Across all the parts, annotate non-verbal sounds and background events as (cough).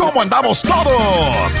¿Cómo andamos todos?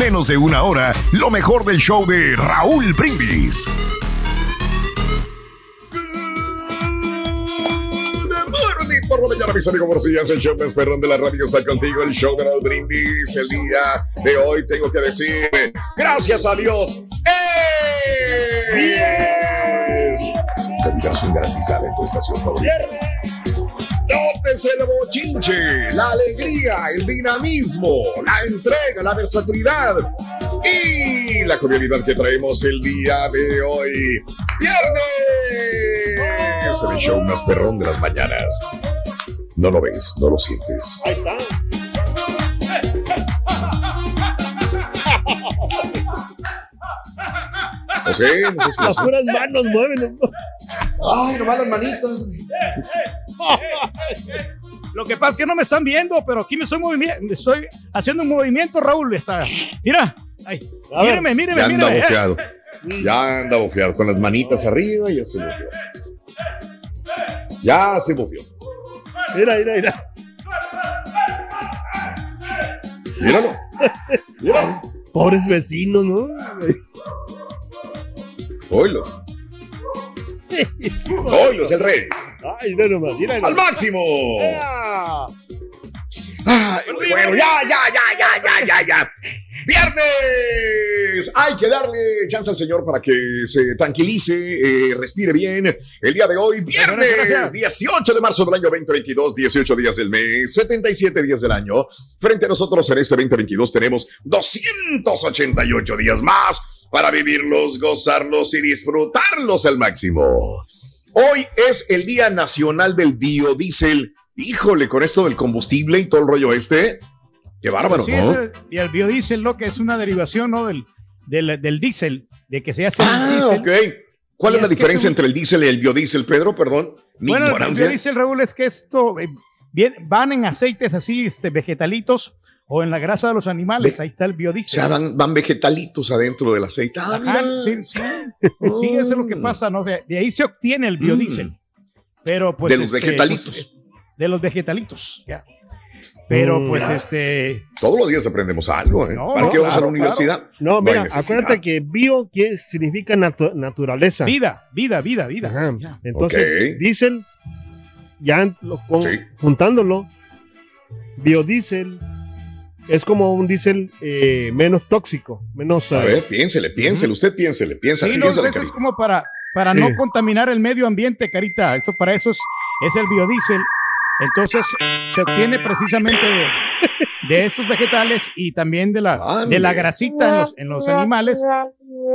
menos de una hora lo mejor del show de Raúl Brindis. Por la mañana, mis amigos, por si ya es el show más perrón de la radio está contigo, el show de Raúl Brindis. El día de hoy tengo que decir, gracias a Dios. ¡Es! Comunicación garantizada en tu estación favorita. Nótese el bochinche, la alegría, el dinamismo, la entrega, la versatilidad y la cordialidad que traemos el día de hoy. ¡Viernes! Es el show más perrón de las mañanas. No lo ves, no lo sientes. Ahí está. No sé, no sé si Las puras manos mueven. Ay, nomás las manitas. (laughs) Lo que pasa es que no me están viendo, pero aquí me estoy moviendo, estoy haciendo un movimiento, Raúl. Está, mira, ay, míreme, míreme, Ya anda míreme. bofeado. (laughs) Ya anda bofeado. Con las manitas arriba ya se bofeó. Ya se bofeó. Mira, mira, mira. Míralo. Míralo. Pobres vecinos, ¿no? Oilo. (laughs) Oilo es el rey. Ay, mira nomás, mira. ¡Al máximo! Ah, Ay, bueno, ya, ya, ya, ya, ya, ya, ya. ¡Viernes! Hay que darle chance al señor para que se tranquilice, eh, respire bien. El día de hoy, viernes, Gracias. 18 de marzo del año 2022, 18 días del mes, 77 días del año. Frente a nosotros en este 2022 tenemos 288 días más para vivirlos, gozarlos y disfrutarlos al máximo. Hoy es el Día Nacional del Biodiesel. Híjole, con esto del combustible y todo el rollo este. Qué bárbaro, Sí, ¿no? y el biodiesel, lo que es una derivación, ¿no? Del, del, del diésel, de que se hace el Ah, diésel. ok. ¿Cuál Y es la diferencia es un- entre el diésel y el biodiesel, Pedro? Perdón. Mi Bueno, el ignorancia. biodiesel, Raúl, es que esto eh, bien, van en aceites así, este, vegetalitos o en la grasa de los animales. Ve- Ahí está el O biodiesel. sea, van, van vegetalitos adentro del aceite. Ah, Ajá, sí, sí. (laughs) Sí, eso es lo que pasa, ¿no? De, de ahí se obtiene el biodiesel. Pero pues. Mm. de los este, vegetalitos. pues, de los vegetalitos, ya. Pero Mm, pues este. Todos los días aprendemos algo, ¿eh? No, ¿Para no, qué vamos a la claro, universidad? No, mira, acuérdate que bio ¿qué significa natu- naturaleza. Vida, vida, vida, vida. Ajá. Entonces, Ok. diésel, ya lo- con- Sí. juntándolo, biodiesel es como un diésel eh, menos tóxico, menos... A eh, ver, piénsele, piénsele. Usted piénsele, piénsale, Sí, no, piénsale, eso es carita. como para, para Sí. no contaminar el medio ambiente, Carita. Eso para eso es, es el biodiesel. Entonces se obtiene precisamente de, estos vegetales y también de la, de la grasita en los, en los animales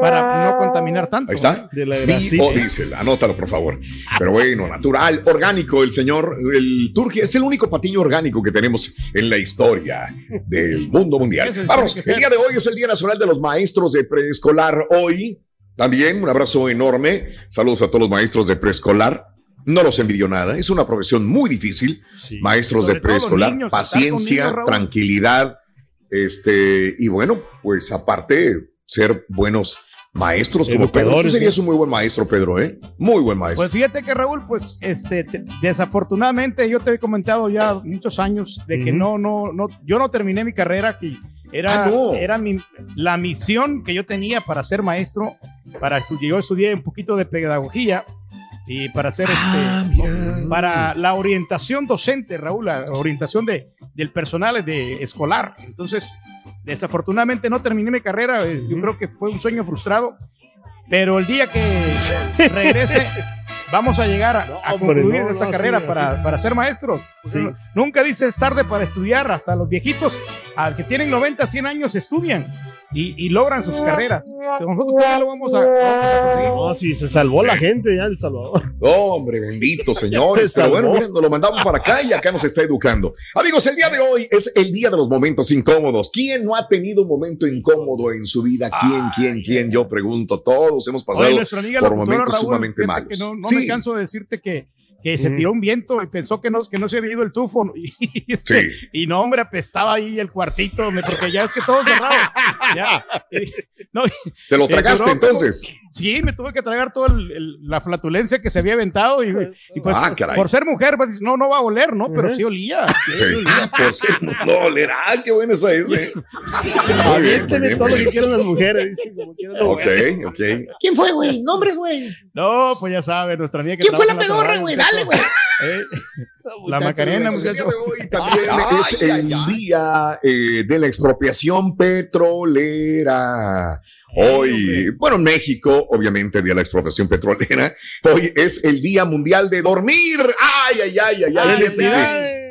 para no contaminar tanto. Ahí está. de la anótalo por favor. Pero bueno, natural, orgánico, el señor, el Turquía es el único patiño orgánico que tenemos en la historia del mundo mundial. Vamos, el día de hoy es el Día Nacional de los Maestros de Preescolar. Hoy también un abrazo enorme. Saludos a todos los maestros de preescolar. No los envidio nada, es una profesión muy difícil. Sí. Maestros Sobre de preescolar, paciencia, niños, tranquilidad, este, y bueno, pues aparte, ser buenos maestros como Pedro. Tú serías un muy buen maestro, Pedro, ¿eh? Muy buen maestro. Pues fíjate que Raúl, pues este, te- desafortunadamente yo te he comentado ya muchos años de que no, no, no, yo no terminé mi carrera que era, Ah, no. era mi, la misión que yo tenía para ser maestro, para estu- yo estudié un poquito de pedagogía y para hacer Ah, este, mira. para la orientación docente, Raúl, la orientación de, del personal de escolar. Entonces, desafortunadamente no terminé mi carrera, yo creo que fue un sueño frustrado, pero el día que (laughs) regrese vamos a llegar a, No, a concluir no, esta no, carrera sí, para, sí. para ser maestros. Sí. Nunca dices tarde para estudiar, hasta los viejitos al que tienen 90, 100 años estudian. Y, logran sus carreras. Nosotros ya lo vamos a, conseguir. No, si se salvó la gente ya El Salvador. hombre, bendito, (laughs) señores. Pero bueno, nos lo mandamos para acá y acá nos está educando. Amigos, el día de hoy es el día de los momentos incómodos. ¿Quién no ha tenido un momento incómodo en su vida? ¿Quién, quién, quién? Yo pregunto. Todos hemos pasado por momentos sumamente malos. no, no me canso de decirte que que se tiró un viento y pensó que no, que no se había ido el tufo. (laughs) Y, este, y no, hombre, apestaba ahí el cuartito, porque ya es que todo cerrado. ya, no, ¿Te lo eh, tragaste entonces? sí, me tuve que tragar toda la flatulencia que se había aventado y, pues ah, por ser mujer, pues, no, no va a oler, ¿no? Pero sí olía. Sí, olía. (laughs) por ser, no oler, ah, qué bueno eso es. Eh. todo lo que quieran las mujeres. ok, ok. ¿Quién fue, güey? Nombres, güey. No, pues ya sabes, nuestra amiga que ¿Quién fue la pedorra, güey? Dale, güey. Eh, la Macarena, muchacho. Hoy también es el día eh, de la expropiación petrolera. Hoy, bueno, México, obviamente, día de la expropiación petrolera. Hoy es el Día Mundial de Dormir. Ay, ay, ay, ay, ay.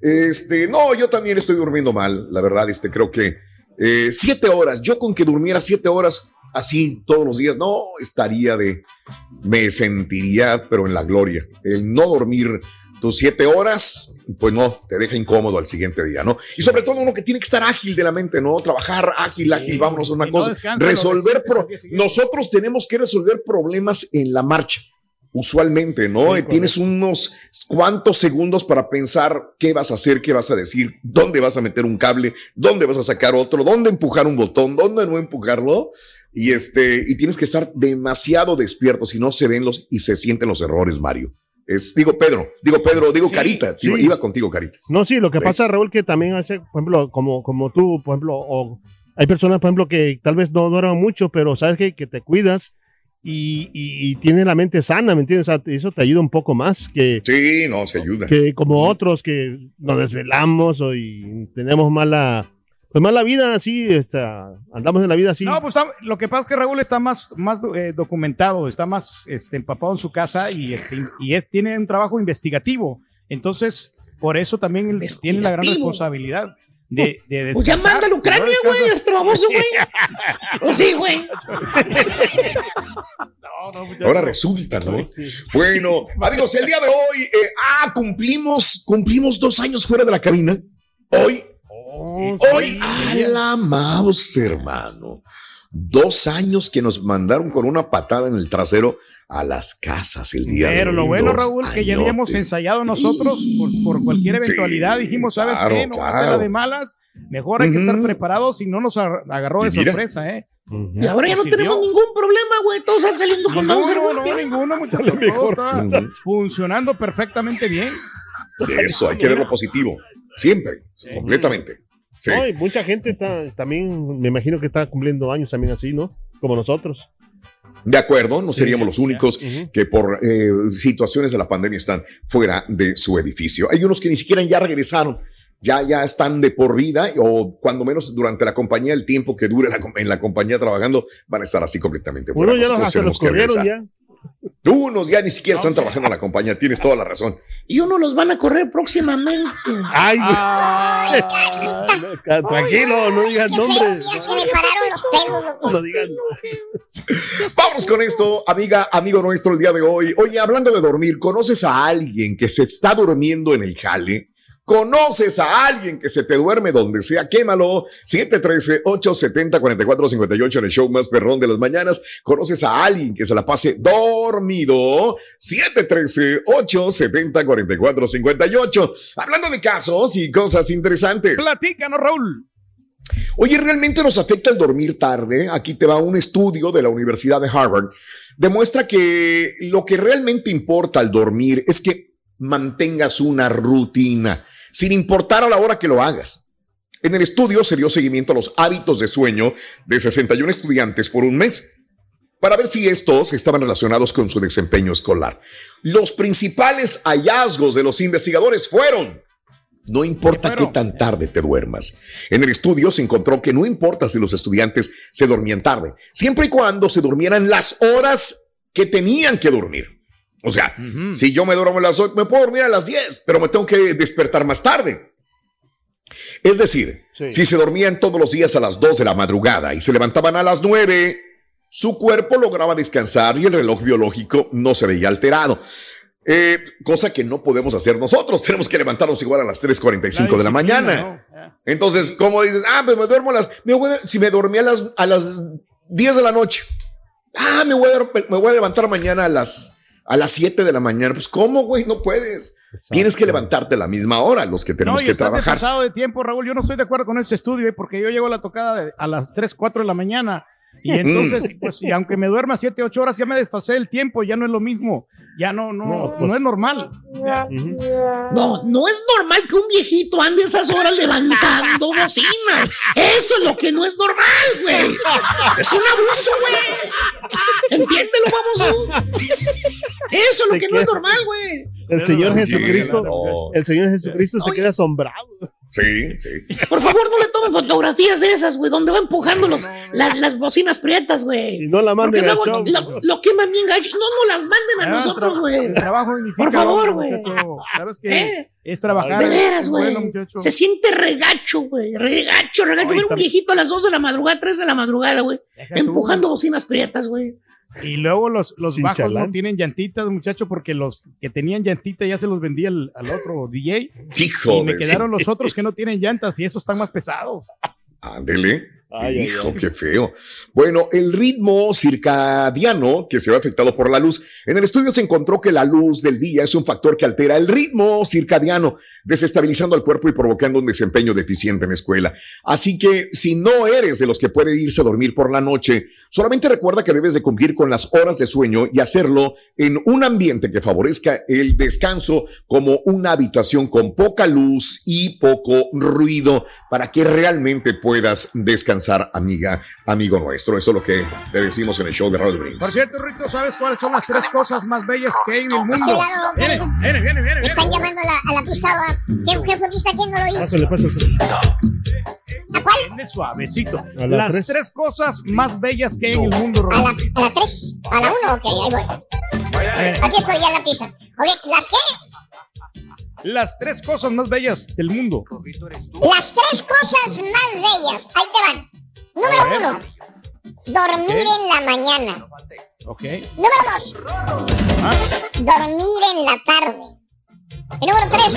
Este, no, yo también estoy durmiendo mal, la verdad, este, creo que eh, siete horas, yo con que durmiera siete horas así todos los días, no estaría de, me sentiría, pero en la gloria. El no dormir tus siete horas, pues no, te deja incómodo al siguiente día, ¿no? Y sobre todo uno que tiene que estar ágil de la mente, ¿no? Trabajar ágil, ágil, vámonos a una cosa. resolver, nosotros tenemos que resolver problemas en la marcha. Usualmente, ¿no? Tienes unos cuantos segundos para pensar qué vas a hacer, qué vas a decir, dónde vas a meter un cable, dónde vas a sacar otro, dónde empujar un botón, dónde no empujarlo. Y este, y tienes que estar demasiado despierto, si no se ven los y se sienten los errores, Mario. Es, digo Pedro, digo Pedro, digo Carita, iba contigo Carita. No, sí, lo que pasa, Raúl, que también hace, por ejemplo, como, como tú, por ejemplo, o hay personas, por ejemplo, que tal vez no duerman mucho, pero sabes que, que te cuidas y, y, tiene la mente sana, ¿me entiendes? eso te ayuda un poco más que... Sí, no, se ayuda. Que como otros que nos desvelamos o y tenemos mala pues más la vida así, está, andamos en la vida así. No, pues lo que pasa es que Raúl está más, más eh, documentado, está más este, empapado en su casa y, este, y es, tiene un trabajo investigativo. Entonces, por eso también tiene la gran responsabilidad de, de Pues ya manda a Ucrania, güey, este baboso, güey. Pues (laughs) sí, güey. Ahora resulta, ¿no? Bueno, amigos, el día de hoy, eh, ah, cumplimos, cumplimos dos años fuera de la cabina. Hoy Oh, Hoy a la mouse, hermano. Dos años que nos mandaron con una patada en el trasero a las casas el día Pero lo bueno, Raúl, que ya habíamos ensayado nosotros por, cualquier eventualidad. Dijimos, ¿sabes qué? No va a ser de malas. Mejor hay que estar preparados y no nos agarró de sorpresa, ¿eh? Y ahora ya no tenemos ningún problema, güey. Todos están saliendo con No, no, no, ninguno, (laughs) muchachos. Mejor. Funcionando perfectamente bien. Eso, hay que ver lo positivo. Siempre, completamente. Sí. mucha gente está también, me imagino que está cumpliendo años también así, ¿no? Como nosotros. De acuerdo, no seríamos los únicos que por eh, situaciones de la pandemia están fuera de su edificio. Hay unos que ni siquiera ya regresaron, ya, ya están de por vida o cuando menos durante la compañía, el tiempo que dure en la compañía trabajando, van a estar así completamente fuera. Bueno, ya los, los corrieron ya. Unos ya ni siquiera están trabajando en la compañía, tienes toda la razón. Y uno los van a correr próximamente. Ay, tranquilo, no digas nombre. Ya se me pararon los pelos. No digas Vamos con esto, amiga, amigo nuestro, el día de hoy. Oye, hablando de dormir, ¿conoces a alguien que se está durmiendo en el jale? ¿Conoces a alguien que se te duerme donde sea? Quémalo. 713-870-4458 en el show más perrón de las mañanas. ¿Conoces a alguien que se la pase dormido? 713-870-4458. Hablando de casos y cosas interesantes. Platícanos, Raúl. Oye, ¿realmente nos afecta el dormir tarde? Aquí te va un estudio de la Universidad de Harvard. Demuestra que lo que realmente importa al dormir es que mantengas una rutina sin importar a la hora que lo hagas. En el estudio se dio seguimiento a los hábitos de sueño de 61 estudiantes por un mes para ver si estos estaban relacionados con su desempeño escolar. Los principales hallazgos de los investigadores fueron, no importa qué tan tarde te duermas. En el estudio se encontró que no importa si los estudiantes se dormían tarde, siempre y cuando se durmieran las horas que tenían que dormir. O sea, si yo me duermo a las 8, me puedo dormir a las 10, pero me tengo que despertar más tarde. Es decir, si se dormían todos los días a las 2 de la madrugada y se levantaban a las 9, su cuerpo lograba descansar y el reloj biológico no se veía alterado. Eh, cosa que no podemos hacer nosotros. (laughs) Tenemos que levantarnos igual a las 3.45 de la mañana. Entonces, ¿cómo dices? Ah, pues me duermo a las... si me dormí a las, a las 10 de la noche. Ah, me voy, a, me voy a levantar mañana a las, a las 7 de la mañana. Pues, ¿cómo, güey? No puedes. Tienes que levantarte a la misma hora, los que tenemos no, y que trabajar. pasado de tiempo, Raúl. Yo no estoy de acuerdo con ese estudio, ¿eh? porque yo llego a la tocada a las 3, 4 de la mañana y entonces, pues, y aunque me duerma 7, 8 horas, ya me desfasé el tiempo, ya no es lo mismo. Ya no, no, no, pues. es normal. No, no es normal que un viejito ande esas horas levantando bocina. Eso es lo que no es normal, güey. Es un abuso, güey. Entiéndelo, vamos. Eso es lo que no es normal, güey. El Señor Jesucristo, el Señor Jesucristo se queda asombrado. Sí, sí. Por favor, no le tomen fotografías de esas, güey, donde va empujando los, las bocinas prietas, güey. Y no la manden Porque luego lo, queman bien gacho. No, no las manden a ah, nosotros, güey. Por favor, güey. ¿Sabes qué? ¿Eh? Es trabajar. De veras, güey. Se siente regacho, güey. Regacho, regacho. Ver un viejito a las 2 de la madrugada, 3 de la madrugada, güey. Empujando bocinas prietas, güey. Y luego los, los bajos no tienen llantitas, muchacho, porque los que tenían llantitas ya se los vendía al, otro DJ. Hijo y me quedaron los otros que no tienen llantas y esos están más pesados. Ándele. Hijo, qué feo. Bueno, el ritmo circadiano que se ve afectado por la luz. En el estudio se encontró que la luz del día es un factor que altera el ritmo circadiano, desestabilizando al cuerpo y provocando un desempeño deficiente en la escuela. Así que si no eres de los que puede irse a dormir por la noche, solamente recuerda que debes de cumplir con las horas de sueño y hacerlo en un ambiente que favorezca el descanso como una habitación con poca luz y poco ruido para que realmente puedas descansar, amiga, amigo nuestro. Eso es lo que te decimos en el show de Radio Brings. Por cierto, Rito, ¿sabes cuáles son las tres cosas más bellas que hay en el mundo? Viene, viene, viene, viene. Me están llamando a la, a la pista. ¿Qué, qué fue pista? ¿Quién no lo hizo? Pásale, pásale. ¿A cuál? Viene suavecito. A las tres. tres. cosas más bellas que hay en el mundo, ¿A la, ¿A la tres? ¿A la uno? Ok, ahí voy. Aquí estoy ya en la pista. Ok, ¿las qué? Las tres cosas más bellas del mundo. Las tres cosas más bellas. Ahí te van. Número uno. Dormir en la mañana. Ok. Número dos. ¿Ah? Dormir en la tarde. Y número tres.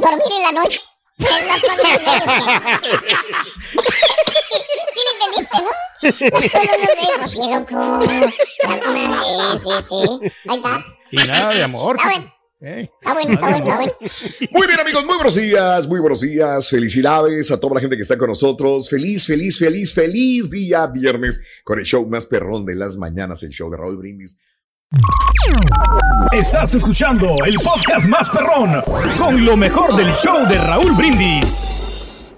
Dormir en la noche. (laughs) ¿Sí entendiste, no? Los pelos sí, loco. Sí, sí. Ahí está. Y nada de amor. Muy bien, amigos, muy buenos días, muy buenos días. Felicidades a toda la gente que está con nosotros. Feliz, feliz, feliz, feliz día viernes con el show más perrón de las mañanas, el show de Raúl Brindis. Estás escuchando el podcast más perrón con lo mejor del show de Raúl Brindis.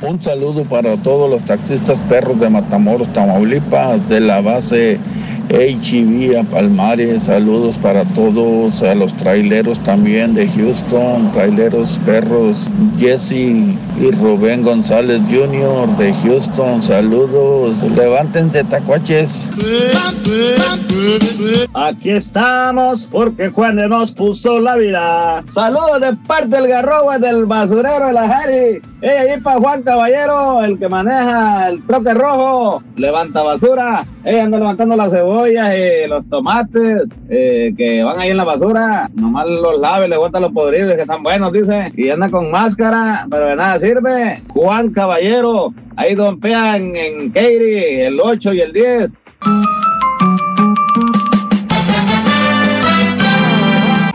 Un saludo para todos los taxistas perros de Matamoros, Tamaulipas, de la base HEV a Palmares, saludos para todos, a los traileros también de Houston, traileros perros Jesse y Rubén González Jr. de Houston, saludos, levántense tacuaches. Aquí estamos porque Juan nos puso la vida. Saludos de parte del garrobo del basurero de la Jari. Hey, ahí para Juan Caballero, el que maneja el troque rojo, levanta basura. Hey, anda levantando la cebolla y los tomates eh, que van ahí en la basura. Nomás los lave, le botan los podridos que están buenos, dice. Y anda con máscara, pero de nada sirve. Juan Caballero, ahí dompean en Katy el 8 y el 10.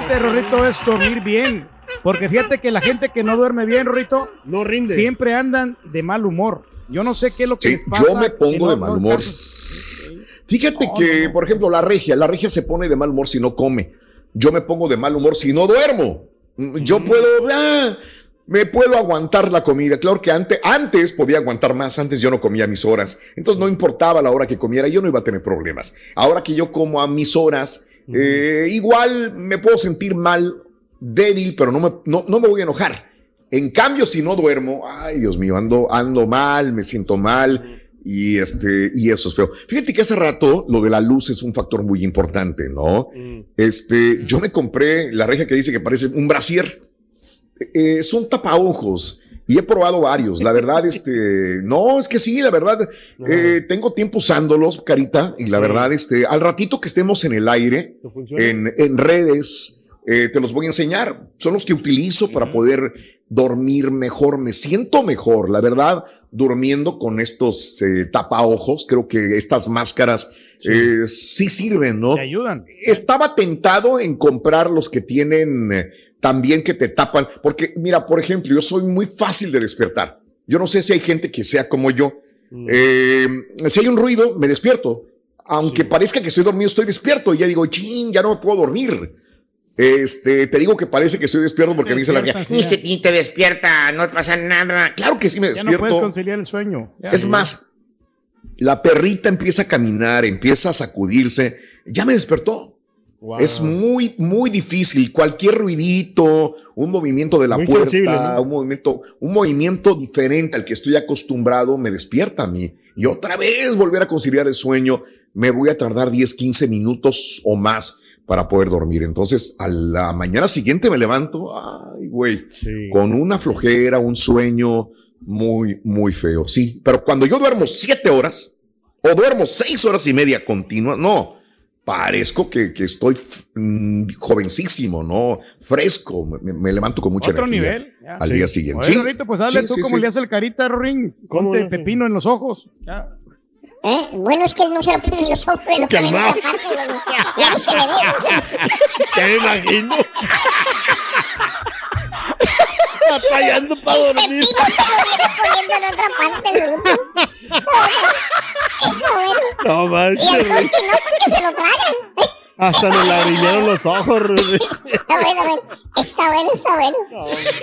Terrorito es dormir bien. Porque fíjate que la gente que no duerme bien, Rito, no rinde. Siempre andan de mal humor. Yo no sé qué es lo que les pasa. Yo me pongo de mal humor. Fíjate que, por ejemplo, la regia, la regia se pone de mal humor si no come. Yo me pongo de mal humor si no duermo. Yo mm. puedo, ah, me puedo aguantar la comida. Claro que antes, antes podía aguantar más, antes yo no comía a mis horas. Entonces no importaba la hora que comiera, yo no iba a tener problemas. Ahora que yo como a mis horas, eh, igual me puedo sentir mal débil, pero no me, no, me voy a enojar. En cambio, si no duermo, ay Dios mío, ando, ando mal, me siento mal. Y este, y eso es feo. Fíjate que hace rato lo de la luz es un factor muy importante, ¿no? Mm. Este, yo me compré la reja que dice que parece un brasier. Eh, son tapaojos y he probado varios. La verdad, (laughs) este, no, es que sí, la verdad, eh, tengo tiempo usándolos, carita, y la verdad, este, al ratito que estemos en el aire, en, en, redes, eh, te los voy a enseñar. Son los que utilizo para poder dormir mejor, me siento mejor, la verdad, durmiendo con estos eh, tapaojos. Creo que estas máscaras sí. sí sirven, ¿no? Te ayudan. Estaba tentado en comprar los que tienen también que te tapan, porque mira, por ejemplo, yo soy muy fácil de despertar. Yo no sé si hay gente que sea como yo. Mm. Eh, si hay un ruido, me despierto. Aunque sí. parezca que estoy dormido, estoy despierto. Y ya digo, ching, ya no me puedo dormir. Este, te digo que parece que estoy despierto porque me dice la mía, ni, se, ni te despierta, no pasa nada. Claro que sí me despierto. Ya no puedes conciliar el sueño. Ya, es más, la perrita empieza a caminar, empieza a sacudirse, ya me despertó. Wow. Es muy, muy difícil. Cualquier ruidito, un movimiento de la muy puerta, sensible, ¿no? un movimiento, un movimiento diferente al que estoy acostumbrado me despierta a mí. Y otra vez volver a conciliar el sueño, me voy a tardar 10, 15 minutos o más para poder dormir. Entonces, a la mañana siguiente me levanto, ay, güey, sí. con una flojera, un sueño muy, muy feo. Sí, pero cuando yo duermo siete horas o duermo seis horas y media continuas, no parezco que, que estoy mmm, jovencísimo, ¿no? Fresco, me, me, levanto con mucha Otro energía nivel. Ya. al sí. día siguiente. Oye, ¿Sí? Rorito, pues dale Sí, tú sí, como sí. le hace el carita, Rorín. Ponte pepino en los ojos. Ya. ¿Eh? Bueno, es que él no se lo pone en los ojos, lo pone en otra parte. Ya se le ve. Ya me imagino. Batallando para dormir. Pepino se lo viene poniendo en otra parte del grupo. Eso, bueno. No Y manches. el Hulk no, porque se lo tragan. Hasta me lagrimearon los ojos. (laughs) Rubén. Está bueno, bueno. Está bueno, está bueno.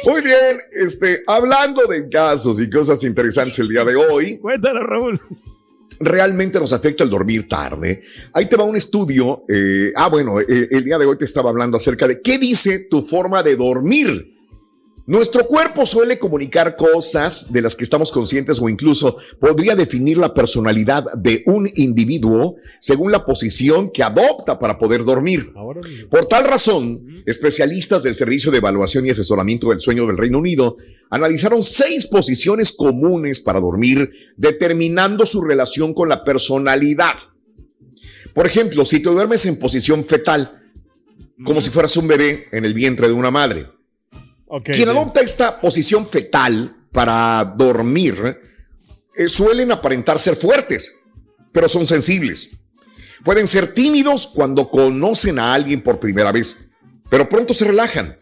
Muy bien, este, hablando de casos y cosas interesantes el día de hoy, Cuéntalo, Raúl. Realmente nos afecta el dormir tarde. Ahí te va un estudio. eh, ah, bueno, eh, el día de hoy te estaba hablando acerca de qué dice tu forma de dormir. Nuestro cuerpo suele comunicar cosas de las que estamos conscientes o incluso podría definir la personalidad de un individuo según la posición que adopta para poder dormir. Por tal razón, especialistas del Servicio de Evaluación y Asesoramiento del Sueño del Reino Unido analizaron seis posiciones comunes para dormir, determinando su relación con la personalidad. Por ejemplo, si te duermes en posición fetal, como si fueras un bebé en el vientre de una madre. Okay, Quien sí. adopta esta posición fetal para dormir eh, suelen aparentar ser fuertes, pero son sensibles. Pueden ser tímidos cuando conocen a alguien por primera vez, pero pronto se relajan.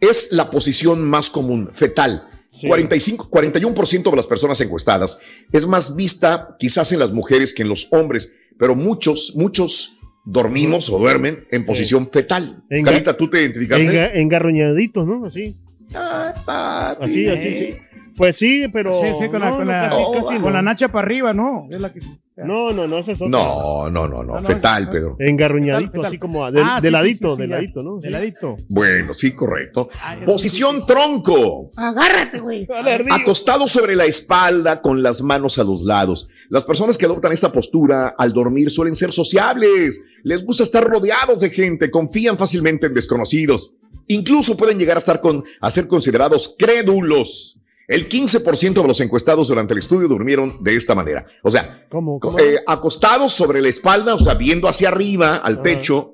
Es la posición más común, fetal. Sí. 45, 41% de las personas encuestadas es más vista quizás en las mujeres que en los hombres, pero muchos, muchos dormimos o duermen en posición fetal. Enga- Carita, ¿tú te identificaste? Enga- engarruñaditos, ¿no? Así. Ay, papi. Así, así, sí. Pues sí, pero. Sí, sí, con la, no, con no, la, casi, Oh, casi con no. la nacha para arriba, ¿no? Es la que, No, no, no, esa es otra. No, no, no, no, No, no, fetal, no. Pedro. Engarruñadito, Fetal, así como de, Ah, de sí, ladito, sí, sí, de ladito, ¿no? De ladito. Bueno, sí, correcto. Ah, Posición tronco. Agárrate, güey. Acostado sobre la espalda con las manos a los lados. Las personas que adoptan esta postura al dormir suelen ser sociables. Les gusta estar rodeados de gente, confían fácilmente en desconocidos. Incluso pueden llegar a estar con, a ser considerados crédulos. El 15% de los encuestados durante el estudio durmieron de esta manera. O sea, ¿Cómo? co- cómo? eh, acostados sobre la espalda, o sea, viendo hacia arriba, al Ajá. techo,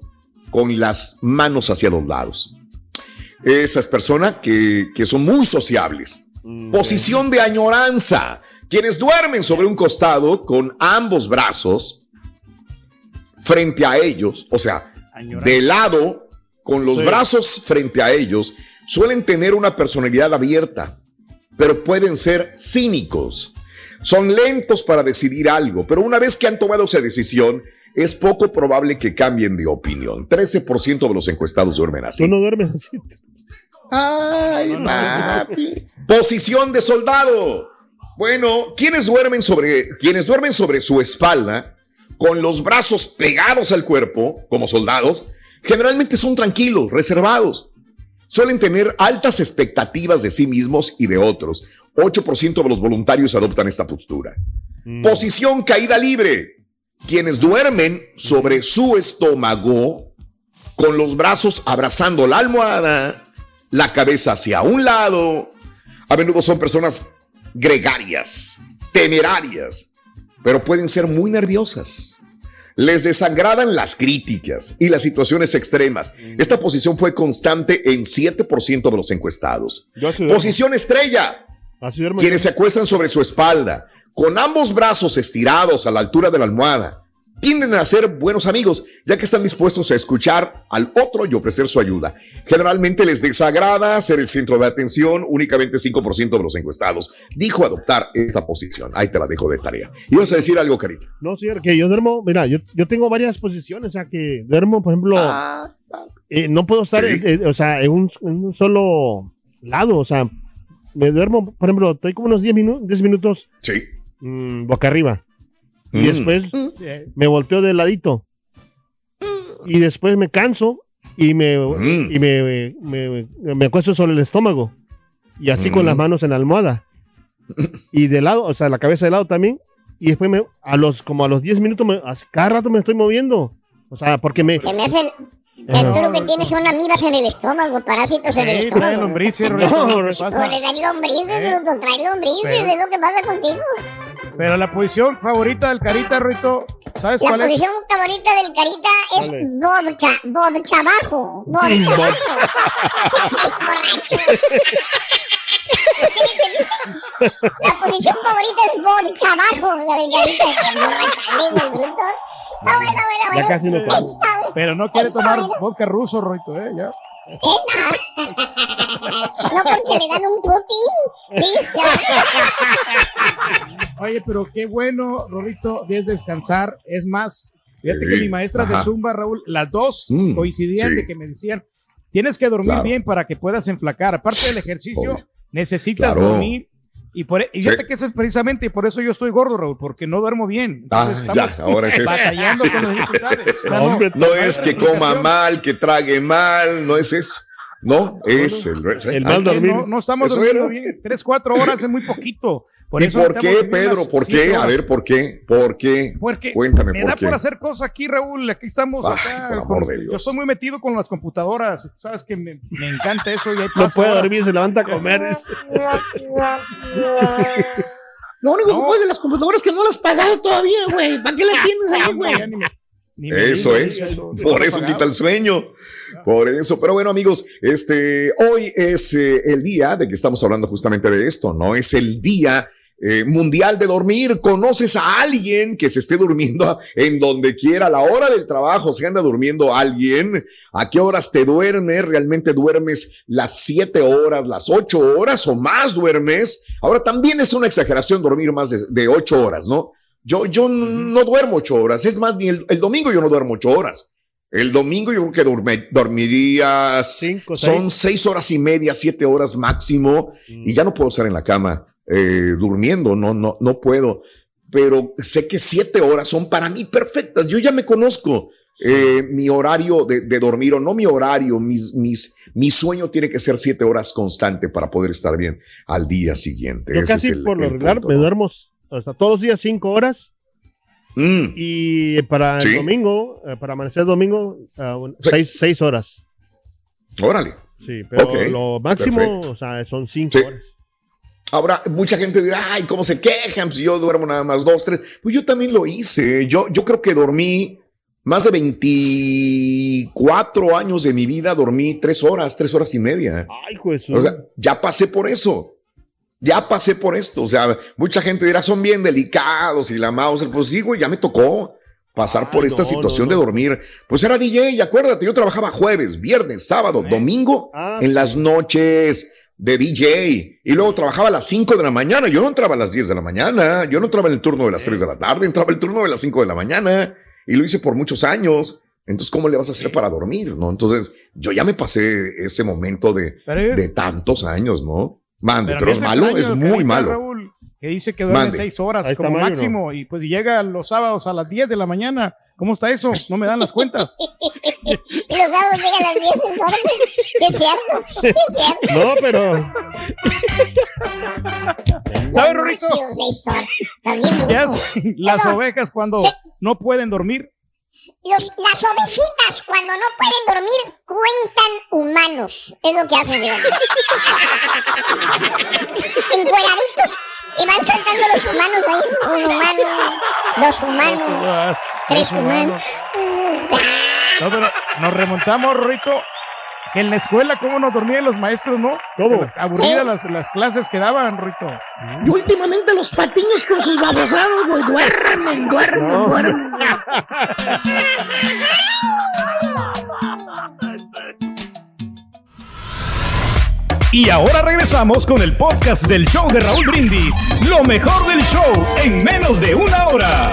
con las manos hacia los lados. Esas personas que, que son muy sociables. Mm, Posición de añoranza. Quienes duermen sobre un costado con ambos brazos frente a ellos, o sea, Añoranza. de lado, con los Sí. brazos frente a ellos, suelen tener una personalidad abierta, pero pueden ser cínicos. Son lentos para decidir algo, pero una vez que han tomado esa decisión, es poco probable que cambien de opinión. 13% de los encuestados duermen así. Tú no duermes así. Ay, papi. Posición de soldado. Bueno, quienes duermen sobre, quienes duermen sobre su espalda, con los brazos pegados al cuerpo, como soldados, generalmente son tranquilos, reservados. Suelen tener altas expectativas de sí mismos y de otros. 8% de los voluntarios adoptan esta postura. Mm. Posición caída libre. Quienes duermen sobre su estómago, con los brazos abrazando la almohada, la cabeza hacia un lado, A menudo son personas gregarias, temerarias, pero pueden ser muy nerviosas. Les desagradan las críticas y las situaciones extremas. Esta posición fue constante en 7% de los encuestados. Posición estrella. Quienes se acuestan sobre su espalda, con ambos brazos estirados a la altura de la almohada, tienden a ser buenos amigos, ya que están dispuestos a escuchar al otro y ofrecer su ayuda. Generalmente les desagrada ser el centro de atención, únicamente 5% de los encuestados dijo adoptar esta posición. Ahí te la dejo de tarea. ¿Ibas a decir algo, Carita? No, sí, que yo duermo, mira, yo, yo tengo varias posiciones, o sea, que duermo, por ejemplo, eh, no puedo estar, Sí. eh, eh, o sea, en un, en un solo lado, o sea, me duermo, por ejemplo, estoy como unos 10 minutos, 10 minutos Sí. mm, boca arriba. Y Mm. después Eh, me volteo de ladito. Y después me canso y me, Mm. y me, me, me acuesto sobre el estómago. Y así con Mm. las manos en la almohada. Y de lado, o sea, la cabeza de lado también. Y después me, a los, como a los 10 minutos, me, cada rato me estoy moviendo. O sea, porque me... Se me hace. Ajá. tú lo que tienes son amibas en el estómago, parásitos en el sí, trae estómago. lombrices, (laughs) No. No, le dan lombrices, Eh. bruto, trae lombrices, Pero- es lo que pasa contigo. Pero la posición favorita del Carita, Rito, ¿sabes La cuál es? posición favorita del carita es vodka, vodka abajo, vodka (laughs) abajo. La posición favorita es vodka abajo, la del carita, que borracha, del bruto. Está bueno, bueno, bueno. Ya casi no. Pero no quiere tomar vodka ruso, Rito, ¿eh? Ya. No. No porque le dan un putín. Sí, Oye, pero qué bueno, Rorrito, de descansar. Es más, fíjate Sí, que mi maestra de. Zumba, Raúl, las dos Mm, coincidían sí. de que me decían, tienes que dormir Claro. bien para que puedas enflacar. Aparte del ejercicio, necesitas Claro. dormir. Y, por, y Sí. fíjate que eso es precisamente por eso yo estoy gordo, Raúl, porque no duermo bien. Ah, Entonces ya, estamos ahora es eso. batallando con las (laughs) dificultades. O sea, Hombre, No es que coma mal, que trague mal, no es eso. No, es el, El mal dormir. No, no estamos Eso durmiendo era. bien. Tres, cuatro horas es muy poquito. Por ¿Y eso por qué, Pedro? ¿Por qué? A ver, ¿por qué? ¿Por qué? Porque Cuéntame me por da qué. por hacer cosas aquí, Raúl. Aquí estamos. Ay, acá, por amor con- de Dios. Yo estoy muy metido con las computadoras. Sabes que me, me encanta eso. Y No puede horas. dormir, se levanta a (laughs) comer. Lo único No. que puedes de las computadoras es que no las has pagado todavía, güey. ¿Para qué las tienes ahí, güey? Eso es, por eso quita el sueño, por eso. Pero bueno, amigos, este, hoy es eh, el día de que estamos hablando justamente de esto, ¿no? Es el día eh, mundial de dormir. ¿Conoces a alguien que se esté durmiendo (laughs) en donde quiera, a la hora del trabajo, se anda durmiendo alguien? ¿A qué horas te duermes? ¿Realmente duermes las siete horas, las ocho horas o más duermes? Ahora también es una exageración dormir más de, de ocho horas, ¿no? Yo, yo no duermo ocho horas. Es más, ni el, el domingo yo no duermo ocho horas. El domingo yo creo que dorme- dormiría. Cinco, son seis. seis horas y media, siete horas máximo. Y ya no puedo estar en la cama eh, durmiendo. No, no, no puedo. Pero sé que siete horas son para mí perfectas. Yo ya me conozco. Eh, mi horario de, de dormir o no mi horario, mis, mis, mi sueño tiene que ser siete horas constante para poder estar bien al día siguiente. Yo Ese casi el- por lo regular me ¿no? duermo todos los días cinco horas Mm. y para Sí. el domingo, eh, para amanecer el domingo, Sí. seis, seis horas. Órale. Sí, pero Ok, lo máximo, perfecto. o sea, son cinco Sí. horas. Ahora, mucha gente dirá, ay, ¿cómo se quejan? Si yo duermo nada más dos, tres. Pues yo también lo hice. Yo, yo creo que dormí más de 24 años de mi vida, dormí tres horas, tres horas y media. Ay, juez. O sea, ya pasé por eso. Ya pasé por esto. O sea, mucha gente dirá, son bien delicados y la mouse. Pues sí, güey, ya me tocó pasar Ay, por esta no, situación no, no. de dormir. Pues era DJ, y acuérdate, yo trabajaba jueves, viernes, sábado, domingo, Ah, en las noches de DJ. Y luego trabajaba a las 5 de la mañana. Yo no entraba a las 10 de la mañana. Yo no entraba en el turno de las 3 de la tarde. Entraba el turno de las 5 de la mañana. Y lo hice por muchos años. Entonces, ¿cómo le vas a hacer para dormir? ¿No? Entonces, yo ya me pasé ese momento de, es- de tantos años, ¿no? Mande, pero, es malo, extraño, es muy malo. Que dice que duerme Mande. seis horas Ahí está como mal, ¿o no? máximo y pues llega los sábados a las 10 de la mañana. ¿Cómo está eso? No me dan las cuentas. (laughs) Y los sábados llegan a las 10 y duermen. Sí, es cierto. Sí, es cierto. No, pero ¿Sabes, sé, las Pero- ovejas cuando Sí. no pueden dormir Los, las ovejitas cuando no pueden dormir cuentan humanos. Es lo que hacen. (laughs) Encueraditos. Y van saltando los humanos ahí. Un humano, dos humanos, tres humanos. No, pero nos remontamos, Rito, que en la escuela, ¿cómo nos dormían los maestros, no? ¿Cómo? Aburridas las, las clases que daban, Rito. Y últimamente los patiños con sus babosados, güey, duermen, duermen, duermen. (laughs) Y ahora regresamos con el podcast del show de Raúl Brindis. Lo mejor del show en menos de una hora.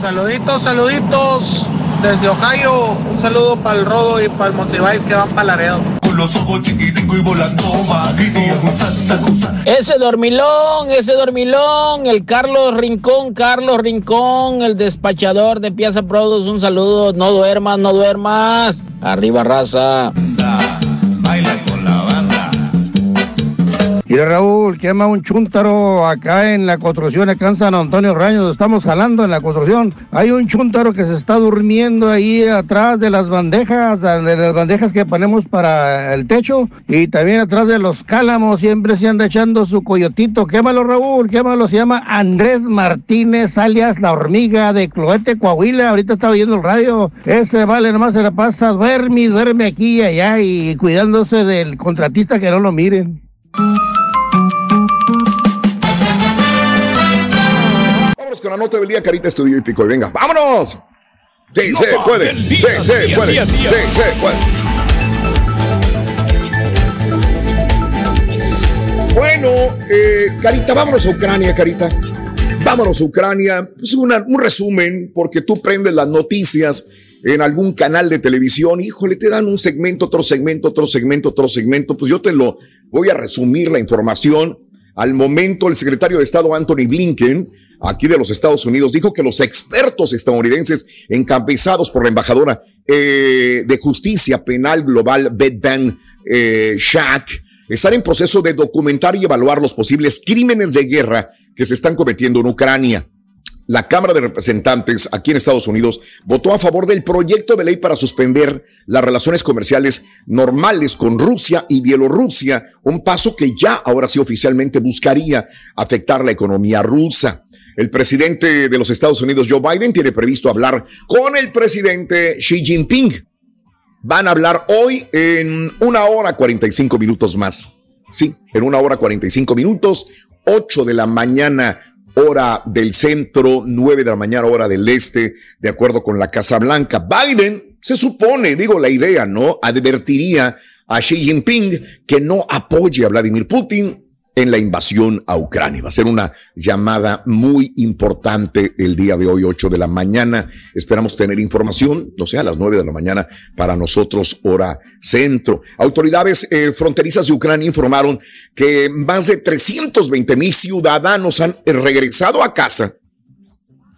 Saluditos, saluditos desde Ohio. Un saludo para el Rodo y para el Monsiváis que van para Laredo. Con los ojos chiquiticos y volando bajito. Ese dormilón, ese dormilón, el Carlos Rincón, Carlos Rincón, el despachador de Piazza Produce, un saludo, no duermas, no duermas, arriba raza. Banda. Mira Raúl, quema un chúntaro acá en la construcción, acá en San Antonio Raños, estamos jalando en la construcción. Hay un chúntaro que se está durmiendo ahí atrás de las bandejas, de las bandejas que ponemos para el techo y también atrás de los cálamos, siempre se anda echando su coyotito. Quémalo Raúl, quémalo, se llama Andrés Martínez, alias La Hormiga de Cloete, Coahuila. Ahorita está oyendo el radio. Ese vale, nomás se la pasa, duerme duerme aquí y allá y cuidándose del contratista que no lo miren. Vámonos con la nota del día, Carita Estudio y Pico. Y venga, vámonos. Sí, se puede. Sí, se puede. Sí, se puede. Bueno, eh, Carita, vámonos a Ucrania, Carita. Vámonos a Ucrania. Es una- un resumen, porque tú prendes las noticias en algún canal de televisión. Híjole, te dan un segmento, otro segmento, otro segmento, otro segmento. Pues yo te lo voy a resumir la información. Al momento, el secretario de Estado Anthony Blinken, aquí de los Estados Unidos, dijo que los expertos estadounidenses encabezados por la embajadora eh, de justicia penal global, Beth Van eh, están en proceso de documentar y evaluar los posibles crímenes de guerra que se están cometiendo en Ucrania. La Cámara de Representantes aquí en Estados Unidos votó a favor del proyecto de ley para suspender las relaciones comerciales normales con Rusia y Bielorrusia, un paso que ya ahora sí oficialmente buscaría afectar la economía rusa. El presidente de los Estados Unidos, Joe Biden, tiene previsto hablar con el presidente Xi Jinping. Van a hablar hoy en una hora 45 minutos más. Sí, en una hora 45 minutos, 8 de la mañana, hora del centro, 9 de la mañana, hora del este, de acuerdo con la Casa Blanca. Biden, se supone, digo la idea, ¿no? Advertiría a Xi Jinping que no apoye a Vladimir Putin en la invasión a Ucrania. Va a ser una llamada muy importante el día de hoy, 8 de la mañana. Esperamos tener información, no sé, a las 9 de la mañana para nosotros, hora centro. Autoridades eh, fronterizas de Ucrania informaron que más de 320 mil ciudadanos han regresado a casa.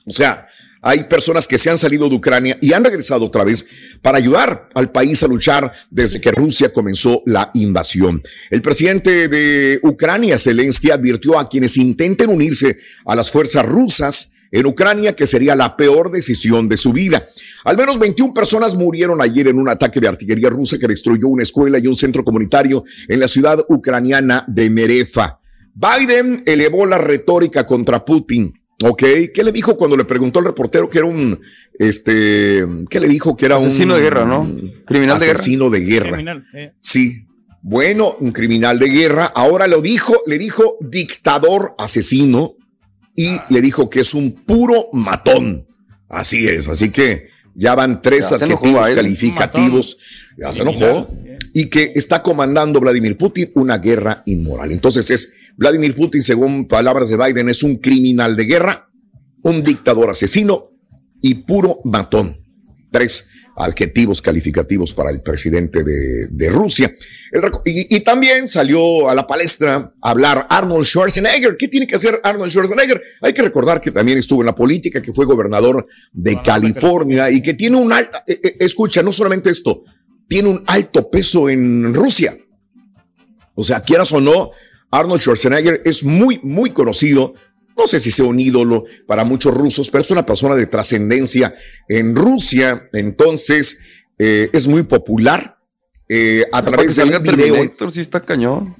O sea, hay personas que se han salido de Ucrania y han regresado otra vez para ayudar al país a luchar desde que Rusia comenzó la invasión. El presidente de Ucrania, Zelensky, advirtió a quienes intenten unirse a las fuerzas rusas en Ucrania que sería la peor decisión de su vida. Al menos 21 personas murieron ayer en un ataque de artillería rusa que destruyó una escuela y un centro comunitario en la ciudad ucraniana de Merefa. Biden elevó la retórica contra Putin. Ok, ¿qué le dijo cuando le preguntó al reportero que era un, este, qué le dijo que era un Asesino de guerra, ¿no? Criminal de guerra. asesino de guerra? Criminal, eh. Sí. Bueno, un criminal de guerra. Ahora lo dijo, le dijo dictador asesino y le dijo que es un puro matón. Así es. Así que ya van tres Ya se enojó adjetivos calificativos. Ya se enojó. Y que está comandando Vladimir Putin una guerra inmoral. Entonces es Vladimir Putin, según palabras de Biden, es un criminal de guerra, un dictador asesino y puro matón. Tres adjetivos calificativos para el presidente de, de Rusia. El y, y también salió a la palestra a hablar Arnold Schwarzenegger. ¿Qué tiene que hacer Arnold Schwarzenegger? Hay que recordar que también estuvo en la política, que fue gobernador de California y que tiene un alto, eh, eh, escucha, no solamente esto, tiene un alto peso en Rusia. O sea, quieras o no, Arnold Schwarzenegger es muy, muy conocido no sé si sea un ídolo para muchos rusos, pero es una persona de trascendencia en Rusia, entonces eh, es muy popular. Eh, a través de un video. Terminator, sí está cañón.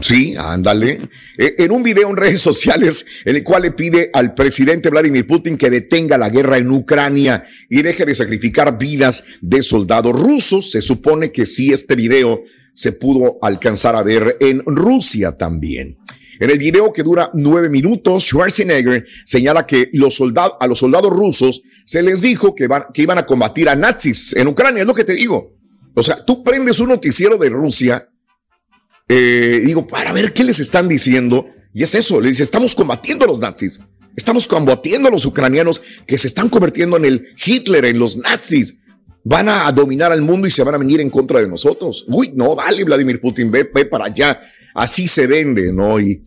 Sí, ándale. (laughs) Eh, en un video en redes sociales, en el cual le pide al presidente Vladimir Putin que detenga la guerra en Ucrania y deje de sacrificar vidas de soldados rusos. Se supone que sí, este video se pudo alcanzar a ver en Rusia también. En el video que dura nueve minutos, Schwarzenegger señala que los soldados, a los soldados rusos se les dijo que, van, que iban a combatir a nazis en Ucrania. Es lo que te digo. O sea, tú prendes un noticiero de Rusia eh, digo, para ver qué les están diciendo. Y es eso, le dice, estamos combatiendo a los nazis. Estamos combatiendo a los ucranianos que se están convirtiendo en el Hitler, en los nazis. Van a dominar al mundo y se van a venir en contra de nosotros. Uy, no, dale, Vladimir Putin, ve, ve para allá. Así se vende, ¿no? Y,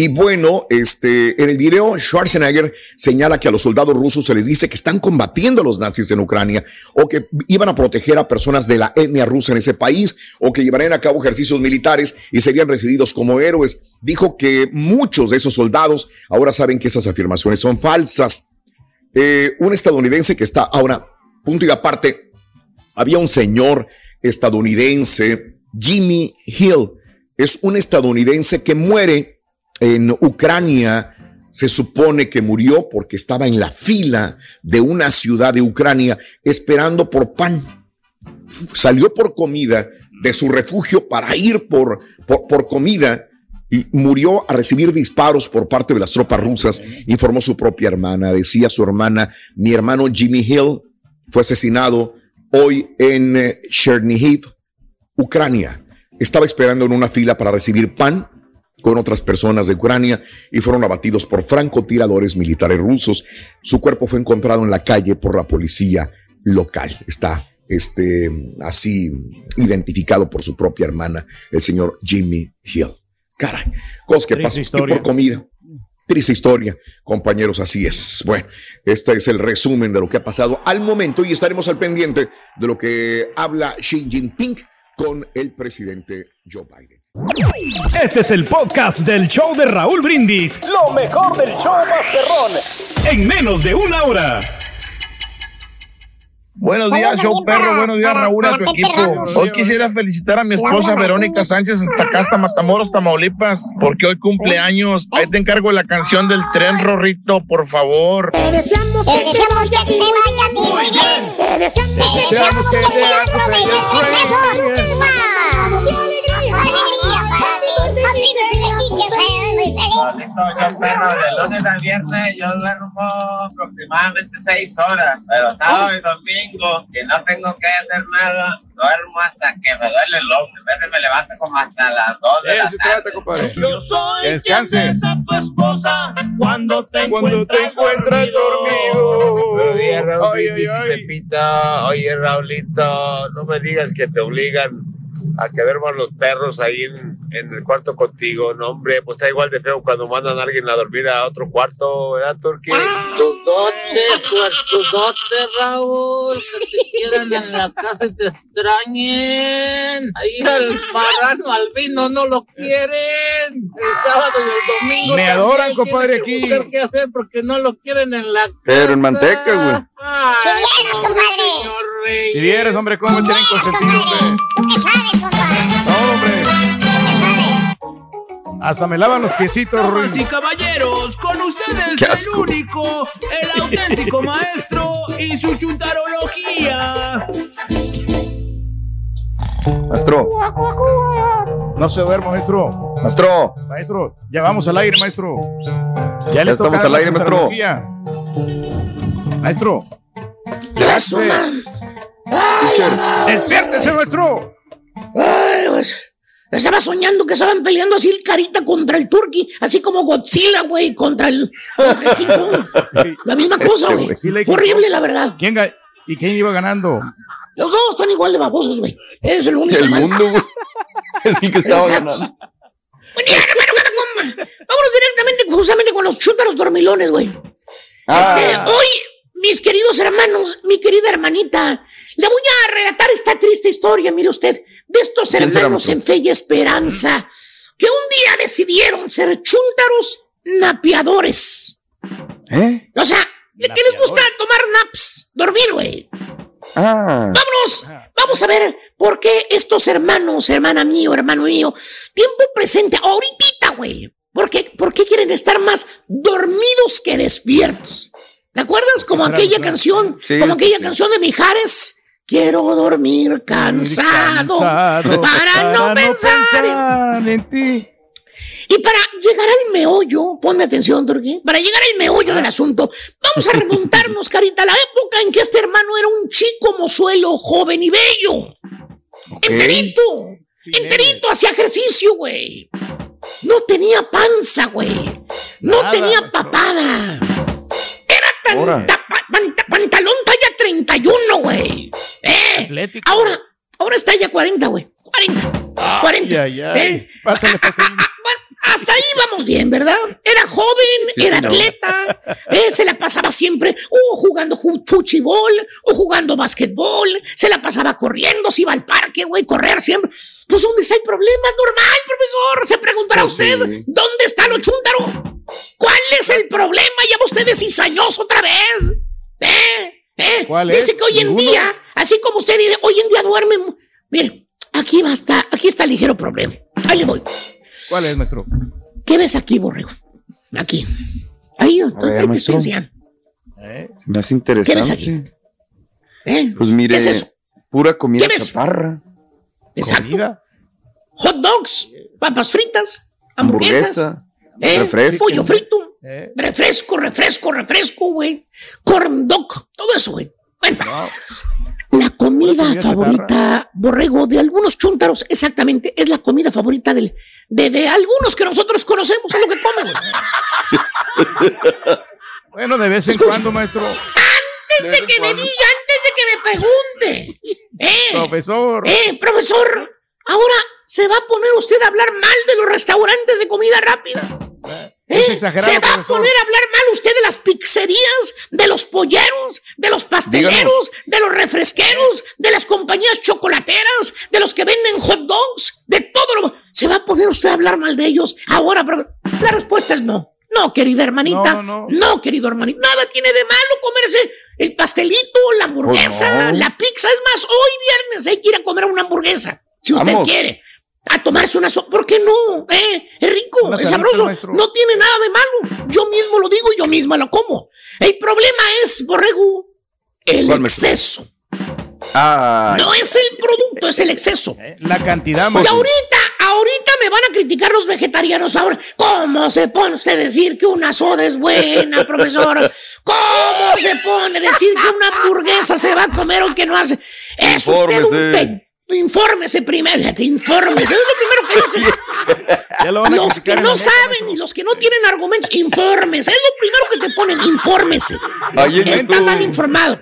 y bueno, este, en el video, Schwarzenegger señala que a los soldados rusos se les dice que están combatiendo a los nazis en Ucrania o que iban a proteger a personas de la etnia rusa en ese país o que llevarían a cabo ejercicios militares y serían recibidos como héroes. Dijo que muchos de esos soldados ahora saben que esas afirmaciones son falsas. Eh, un estadounidense que está ahora, punto y aparte, había un señor estadounidense, Jimmy Hill, es un estadounidense que muere en Ucrania. Se supone que murió porque estaba en la fila de una ciudad de Ucrania esperando por pan. Salió por comida de su refugio para ir por, por, por comida murió a recibir disparos por parte de las tropas rusas, informó su propia hermana. Decía su hermana, mi hermano Jimmy Hill fue asesinado hoy en eh, Chernihiv, Ucrania. Estaba esperando en una fila para recibir pan con otras personas de Ucrania y fueron abatidos por francotiradores militares rusos. Su cuerpo fue encontrado en la calle por la policía local. Está este, así identificado por su propia hermana, el señor Jimmy Hill. Caray, cosas que pasan por comida. Triste historia, compañeros, así es. Bueno, este es el resumen de lo que ha pasado al momento y estaremos al pendiente de lo que habla Xi Jinping con el presidente Joe Biden. Este es el podcast del show de Raúl Brindis. Lo mejor del show Masterrón. En menos de una hora. Buenos días, show perro. Buenos días, Raúl, a tu equipo. Hoy quisiera felicitar a mi esposa Verónica Sánchez hasta acá, hasta Matamoros, Tamaulipas, porque hoy cumpleaños. Ahí te encargo la canción del tren Rorrito, por favor. Te deseamos que te vaya muy bien. Te deseamos que te vaya muy bien. Besos. ¡Mua! ¡Qué yo perro, de lunes a viernes yo duermo aproximadamente seis horas, pero sábado y domingo, que no tengo que hacer nada, duermo hasta que me duele el hombro. A veces me levanto como hasta las dos de la Eso tarde. trata, compadre. Yo soy Que descanses. tu esposa cuando te Cuando te encuentras dormido. Ay, Brindis ay, y ay. Pepita. Oye, Raulito, no me digas que te obligan a que duerman los perros ahí en, en el cuarto contigo. No, hombre, pues está igual de feo cuando mandan a alguien a dormir a otro cuarto, ¿verdad, Turquía? Tus dotes, tus dotes, Raúl, que te quieran en la casa y te extrañen. Ahí al marrano, al vino, no lo quieren. El sábado y el domingo. Me adoran, compadre, aquí. qué hacer porque no lo quieren en la Pero en manteca, güey. Ay, vienes, compadre. Si vieres, hombre, cómo me tienen consentido, hombre. ¿Tú qué sabes, compadre? No, hombre. Hasta me lavan los piecitos, Damas y caballeros, con ustedes el único, el auténtico maestro y su chuntarología. Maestro, No se duerma, maestro. maestro. Maestro, ya vamos al aire, maestro. Ya Ya le estamos al aire, maestro. Maestro, despiértese, maestro. Ay, pues, Estaba soñando que estaban peleando así el carita contra el turqui, así como Godzilla, güey, contra el, contra el King Kong. La misma cosa, güey. Sí, le- Fue horrible, la verdad. ¿Quién ga- ¿Y quién iba ganando? Los dos están igual de babosos, güey. Es el único. El mal. mundo, güey. (laughs) Que estaba Exacto. ganando. Buen día, hermano. Vámonos directamente, justamente con los chútaros dormilones, güey. Ah. Este, hoy, mis queridos hermanos, mi querida hermanita, le voy a relatar esta triste historia, mire usted, de estos ¿Quién será, hermanos en fe y esperanza, que un día decidieron ser chúntaros napeadores. ¿Eh? O sea, ¿de qué les gusta tomar naps? Dormir, güey. Ah. Vámonos, vamos a ver por qué estos hermanos, hermana mío, hermano mío, tiempo presente, ahorita, güey. ¿Por qué, ¿Por qué quieren estar más dormidos que despiertos? ¿Te acuerdas? Como Claro, aquella claro. canción, Sí, como aquella sí. canción de Mijares. Quiero dormir cansado, Cansado para, no pensar. en- en ti. y para llegar al meollo, ponme atención, Turquí, para llegar al meollo del asunto, vamos a remontarnos, (laughs) Carita, a la época en que este hermano era un chico mozuelo, joven y bello. Enterito, enterito, hacía ejercicio, güey. No tenía panza, güey. No Nada, tenía papada. Tan, ta- pa- panta- pantalón talla 31, güey. Eh, ahora, ahora está ya 40, güey. 40. 40. Ay, ay, ¿eh? Pásale, pásale. Hasta ahí vamos bien, ¿verdad? Era joven, Sí, era atleta, eh, se la pasaba siempre o jugando ju- fuchibol o jugando basquetbol, se la pasaba corriendo, se iba al parque, güey, correr siempre. Pues ¿dónde está el problema? Normal, profesor. Se preguntará Pues usted, sí. ¿dónde está lo chúntaro? ¿Cuál es el problema? Ya va usted de cizañoso otra vez. ¿Eh? ¿Eh? ¿Cuál Dice es? que hoy en ¿Ninguno? día, así como usted dice, hoy en día duerme. Mire, aquí va hasta, aquí está el ligero problema. Ahí le voy. ¿Cuál es, maestro? ¿Qué ves aquí, borrego? Aquí. Ahí, ahí ver, te estoy enseñando. Me hace interesante. ¿Qué ves aquí? ¿Eh? Pues mire, ¿Qué es eso? pura comida ¿Qué ves? chaparra. Exacto. Hot dogs, papas fritas, hamburguesas, Hamburguesa, ¿eh? refresco. pollo frito, refresco, refresco, refresco, güey. Corn dog, todo eso, güey. Bueno, la comida comida favorita, borrego, de algunos chúntaros, exactamente, es la comida favorita del, de, de algunos que nosotros conocemos, es lo que comen, güey. (laughs) Bueno, de vez en cuando, maestro. Antes de que me diga, antes de que me pregunte. Eh, Profesor. Eh, profesor, ahora se va a poner usted a hablar mal de los restaurantes de comida rápida. Es ¿Eh? exagerado, Se va a poner a hablar mal usted de las pizzerías, de los polleros, de los pasteleros, de los refresqueros, de las compañías chocolateras, de los que venden hot dogs, de todo lo... Se va a poner usted a hablar mal de ellos. Ahora, la respuesta es no. No, querida hermanita. No, No, querido hermanito. Nada tiene de malo comerse el pastelito, la hamburguesa, Pues no. la pizza. Es más, hoy viernes hay que ir a comer una hamburguesa. Si usted Vamos. quiere. A tomarse una sopa. ¿Por qué no? ¿Eh? Es rico, es sabroso. maestro. No tiene nada de malo. Yo mismo lo digo y yo misma lo como. El problema es, borrego, el exceso. Ah, No es el producto, es el exceso. La cantidad, Y maestro. ahorita, ahorita me van a criticar los vegetarianos ahora. ¿Cómo se pone usted a decir que una soda es buena, (laughs) profesor? ¿Cómo se pone a decir que una hamburguesa se va a comer o que no hace? Es usted un Infórmese. pe... Infórmese primero, infórmese. Es lo primero que dice. (laughs) Ya lo van a Los que no saben y los que no tienen argumentos, infórmese. Es lo primero que te ponen, infórmese. Está mal informado.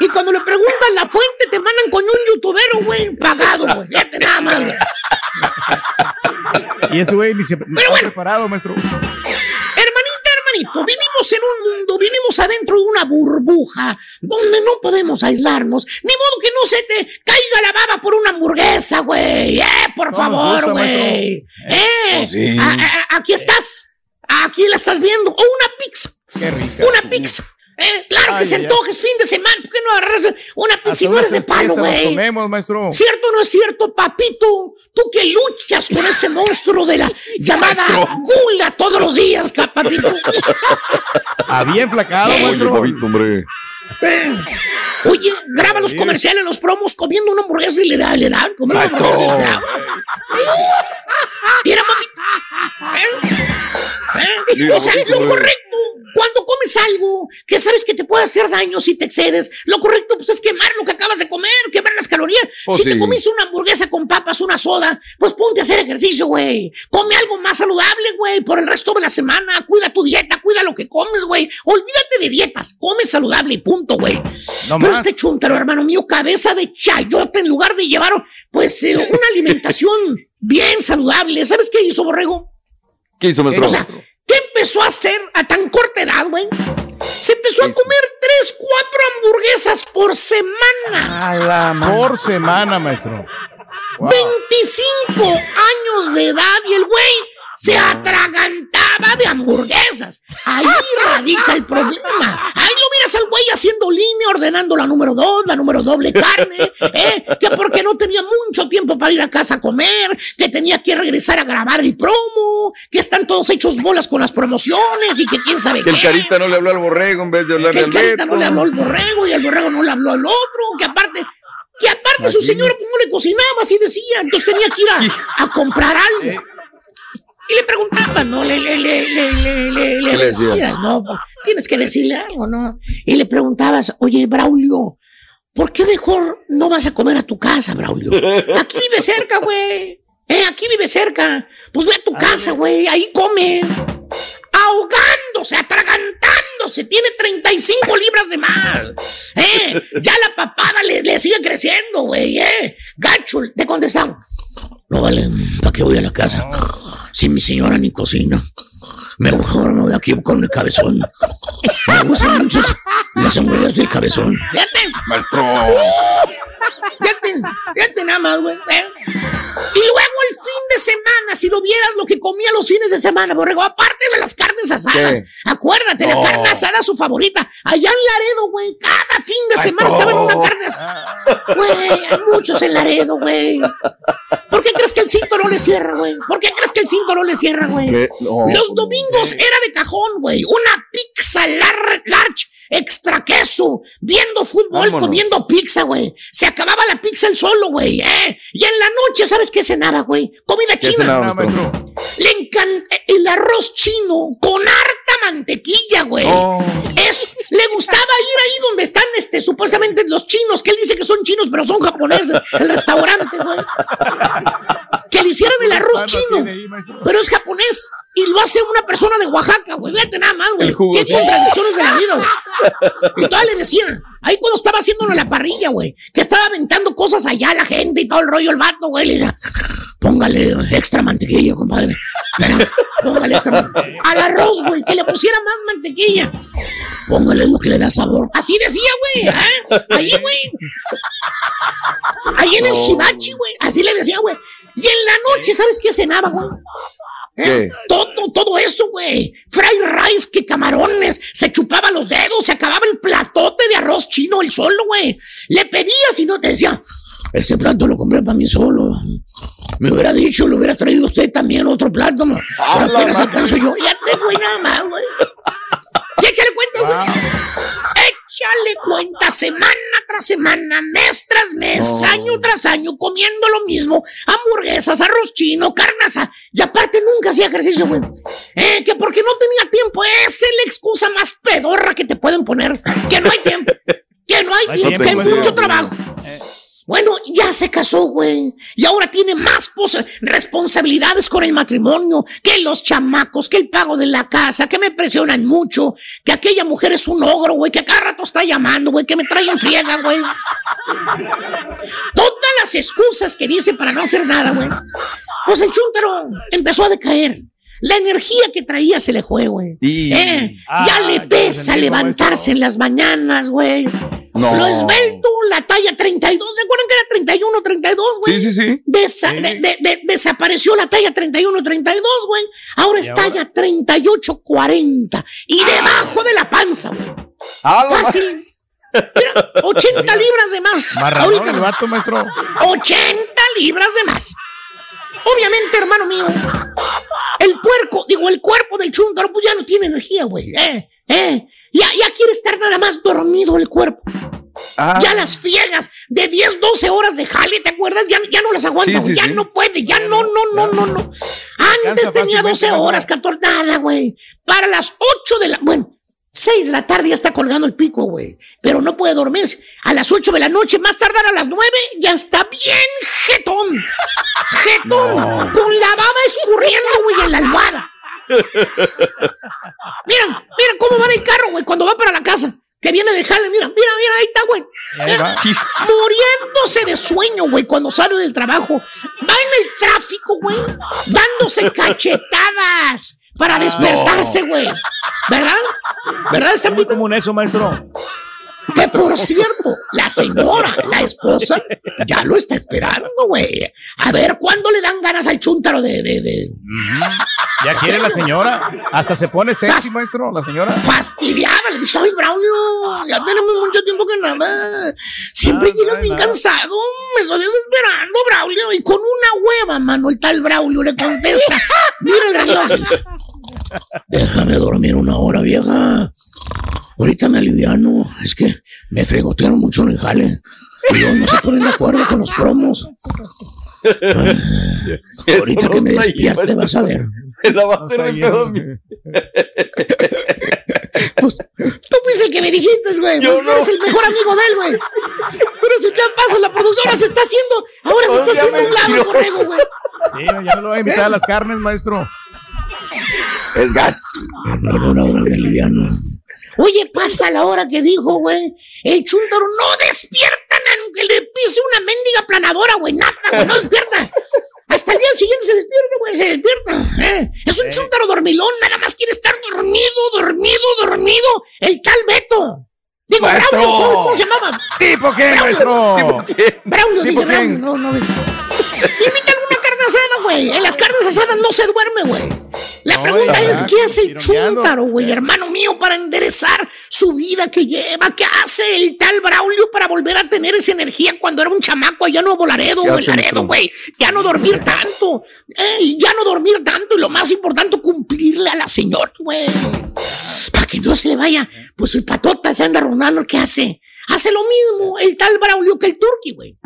Y cuando le preguntan la fuente, te mandan con un youtubero, güey, pagado, güey. Fíjate nada más, güey. Y ese güey ni se ni está preparado, maestro. Hermanita, hermanito, vivimos en un mundo, vivimos adentro de una burbuja donde no podemos aislarnos. Ni modo que no se te caiga la baba por una hamburguesa, güey. Eh, por No favor, güey. Eh, Pues sí. a- a- aquí estás. Aquí la estás viendo. O una pizza. Qué rica. Una pizza. Eh, claro que se ay, ay. antoja, es fin de semana. ¿Por qué no agarras una eres de palo, güey? comemos, maestro. ¿Cierto o no es cierto, papito? Tú que luchas con ese (laughs) monstruo de la llamada gula todos los días, papito. (laughs) Había enflacado, Oye, maestro. papito, hombre. Oye, graba los comerciales, los promos, comiendo una hamburguesa y le da, le da, comer una hamburguesa y le da. Mira, papito. ¿Eh? ¿Eh? O sea, lo correcto, cuando comes algo que sabes que te puede hacer daño si te excedes, lo correcto pues es quemar lo que acabas de comer, quemar las calorías. Oh, si te comiste una hamburguesa con papas, una soda, pues ponte a hacer ejercicio, güey. Come algo más saludable, güey, por el resto de la semana. Cuida tu dieta, cuida lo que comes, güey. Olvídate de dietas, come saludable y punto, güey. No Pero más. este chúntaro, hermano mío, cabeza de chayote en lugar de llevar, pues, eh, (laughs) una alimentación bien saludable. ¿Sabes qué hizo Borrego? ¿Qué hizo, maestro? O sea, ¿qué empezó a hacer a tan corta edad, güey? Se empezó a comer tres, cuatro hamburguesas por semana. Por semana, maestro. Wow. 25 años de edad y el güey se atragantaba de hamburguesas. Ahí (laughs) radica el problema. Ahí lo miras al güey haciendo línea, ordenando la número dos, la número doble carne, ¿eh? que porque no tenía mucho tiempo para ir a casa a comer, que tenía que regresar a grabar el promo, que están todos hechos bolas con las promociones y que quién sabe Que qué. el carita no le habló al borrego en vez de Que hablarle el al carita Beto. no le habló al borrego y el borrego no le habló al otro, que aparte, que aparte su señora no le cocinaba, así decía, entonces tenía que ir a, a comprar algo. Y le preguntaban, ¿no? Le, le, le, le, le, le, le ¿Qué le decía? decías, ¿no? Tienes que decirle algo, ¿no? Y le preguntabas, oye, Braulio, ¿por qué mejor no vas a comer a tu casa, Braulio? Aquí vive cerca, güey. Eh, aquí vive cerca. Pues ve a tu casa, güey. Ahí come. Ahogándose, atragantándose. Tiene 35 libras de más. Eh, ya la papada le, le sigue creciendo, güey. Eh, gacho, te contestaron. No vale, ¿para qué voy a la casa? Si mi señora ni cocina. Mejor me voy aquí con el cabezón. Me gustan mucho las hamburguesas del cabezón. Fíjate. Maestro. Fíjate, fíjate nada más, güey. ¿eh? Y luego el fin de semana, si lo vieras lo que comía los fines de semana, borrego, aparte de las carnes asadas. ¿Qué? Acuérdate, No. la carne asada es su favorita. Allá en Laredo, güey, cada fin de semana estaba en una carne asada. Güey, hay muchos en Laredo, güey. ¿Por qué crees que el cinto no le cierra, güey? ¿Por qué crees que el cinto no le cierra, güey? Los domingos era de cajón, güey. Una pizza lar- large, extra queso, viendo fútbol, Vámonos. comiendo pizza, güey. Se acababa la pizza el solo, güey. ¿eh? Y en la noche, ¿sabes qué cenaba, güey? Comida ¿Qué china. Le encanta el arroz chino con harta mantequilla, güey. Oh. Es, le gustaba ir ahí donde están, este, supuestamente los chinos, que él dice que son chinos, pero son japoneses, el restaurante, güey. Que le hicieran el arroz chino, pero es japonés. Y lo hace una persona de Oaxaca, güey. Fíjate nada más, güey. Qué sí. contradicciones de la vida, güey. Y todavía le decían, ahí cuando estaba haciéndolo en la parrilla, güey, que estaba aventando cosas allá a la gente y todo el rollo, el vato, güey, le decía, póngale extra mantequilla, compadre. Póngale extra mantequilla. Al arroz, güey, que le pusiera más mantequilla. Póngale lo que le da sabor. Así decía, güey, ¿eh? Ahí, güey. Ahí en el hibachi, güey. Así le decía, güey. Y en la noche, ¿sabes qué cenaba, güey? ¿Eh? Todo, todo eso, güey. Fried rice, que camarones. Se chupaba los dedos, se acababa el platote de arroz chino, el solo, güey. Le pedías y no te decía, este plato lo compré para mí solo. Me hubiera dicho, lo hubiera traído usted también otro plato, no. Pero apenas alcanzo yo. Ya te, güey, nada más, güey. Y échale cuenta, güey. Échale cuenta semana tras semana, mes tras mes, No. año tras año, comiendo lo mismo. Hamburguesas, arroz chino, carne asada. Y aparte nunca hacía ejercicio, güey. Eh, que porque no tenía tiempo. Esa es la excusa más pedorra que te pueden poner. Que no hay tiempo. Que no hay No tiempo, que hay mucho trabajo. Bueno, ya se casó, güey. Y ahora tiene más pos- responsabilidades con el matrimonio, que los chamacos, que el pago de la casa, que me presionan mucho, que aquella mujer es un ogro, güey, que a cada rato está llamando, güey, que me trae en friega, güey. Todas las excusas que dice para no hacer nada, güey. Pues el chúntaro empezó a decaer. La energía que traía se le fue, güey. Eh, Ah, ya le ya pesa levantarse en las mañanas, güey. No. Lo esbelto, la talla 32. ¿Se acuerdan que era 31, 32, güey? Sí, sí, sí. Desa- de- de- de- desapareció la talla 31, 32, güey. Ahora es ahora? talla 38, 40. Y debajo de la panza, güey. Ah, Fácil. Mira, 80 libras de más. Marranón Ahorita, el vato, maestro. 80 libras de más. Obviamente, hermano mío, el puerco, digo, el cuerpo del chúntaro, pues ya no tiene energía, güey. Eh, eh. Ya, ya quiere estar nada más dormido el cuerpo. Ah. Ya las fiegas de 10, 12 horas de jale, ¿te acuerdas? Ya, ya no las aguanta, Sí, güey. sí, ya sí. no puede, ya no, no, no, no, no. Antes tenía fácilmente, 12 maestro. horas, 14, nada, güey. Para las 8 de la, bueno, 6 de la tarde ya está colgando el pico, güey. Pero no puede dormirse. A las 8 de la noche, más tardar a las 9, ya está bien jetón. (laughs) Jetón. Con la baba escurriendo, güey, en la almohada. Mira cómo va en el carro, güey, cuando va para la casa. Que viene de jale, mira, mira, mira, ahí está, güey. (laughs) Muriéndose de sueño, güey, cuando sale del trabajo. Va en el tráfico, güey, dándose (laughs) cachetadas para despertarse, güey. ¿Verdad? ¿Verdad? Está muy común eso, maestro. Que por cierto, la señora, la esposa, ya lo está esperando, güey. A ver cuándo le dan ganas al chúntaro de, de, de, Ya quiere la señora. Hasta se pone sexy, maestro, la señora. Fastidiada, le dije, ay, Braulio, ya tenemos mucho tiempo que nada. Siempre Ah, llegas no, bien nada. cansado, me estoy desesperando, Braulio. Y con una hueva, mano, el tal Braulio le contesta, mira el reloj. (laughs) Déjame dormir una hora, vieja. Ahorita me aliviano. Es que me fregotearon mucho en el jale. Y no se ponen de acuerdo con los promos. Ah, (laughs) ahorita que me despierte vas a ver. (laughs) La va a hacer de pedo, mi- Tú fuiste el que me dijiste, güey. Pues tú no. eres el mejor amigo de él, güey. Tú eres el que pasa. La productora se está haciendo. Ahora se está haciendo un lado, borrego, güey. Sí, ya me lo voy a invitar a las carnes, maestro. Es gas. No, no, no, me aliviano. Oye, pasa la hora que dijo, güey. El chúntaro no despiertan aunque le pise una mendiga planadora, güey. Nada, güey, no despierta. Hasta el día siguiente se despierta, güey, se despierta. ¿eh? Es un chúntaro dormilón, nada más quiere estar dormido, dormido, dormido. El tal Beto. Digo, Maestro. Braulio, ¿cómo, cómo se llamaba? ¿Tipo qué, Braulio. maestro? Braulio, ¿Tipo dije, Braulio, quién? no, no. Invítale una carne asada, güey. En las carnes asadas no se duerme, güey. La No, pregunta es, ¿qué hace el chúntaro, güey, hermano mío, para enderezar su vida que lleva? ¿Qué hace el tal Braulio para volver a tener esa energía cuando era un chamaco allá Nuevo Laredo, ¿Qué o en hace, Laredo, güey? Ya no dormir tanto. eh, y ya no dormir tanto. Y lo más importante, cumplirle a la señora, güey. Para que no se le vaya. Pues el patota se anda rondando. ¿Qué hace? Hace lo mismo el tal Braulio que el turqui, güey.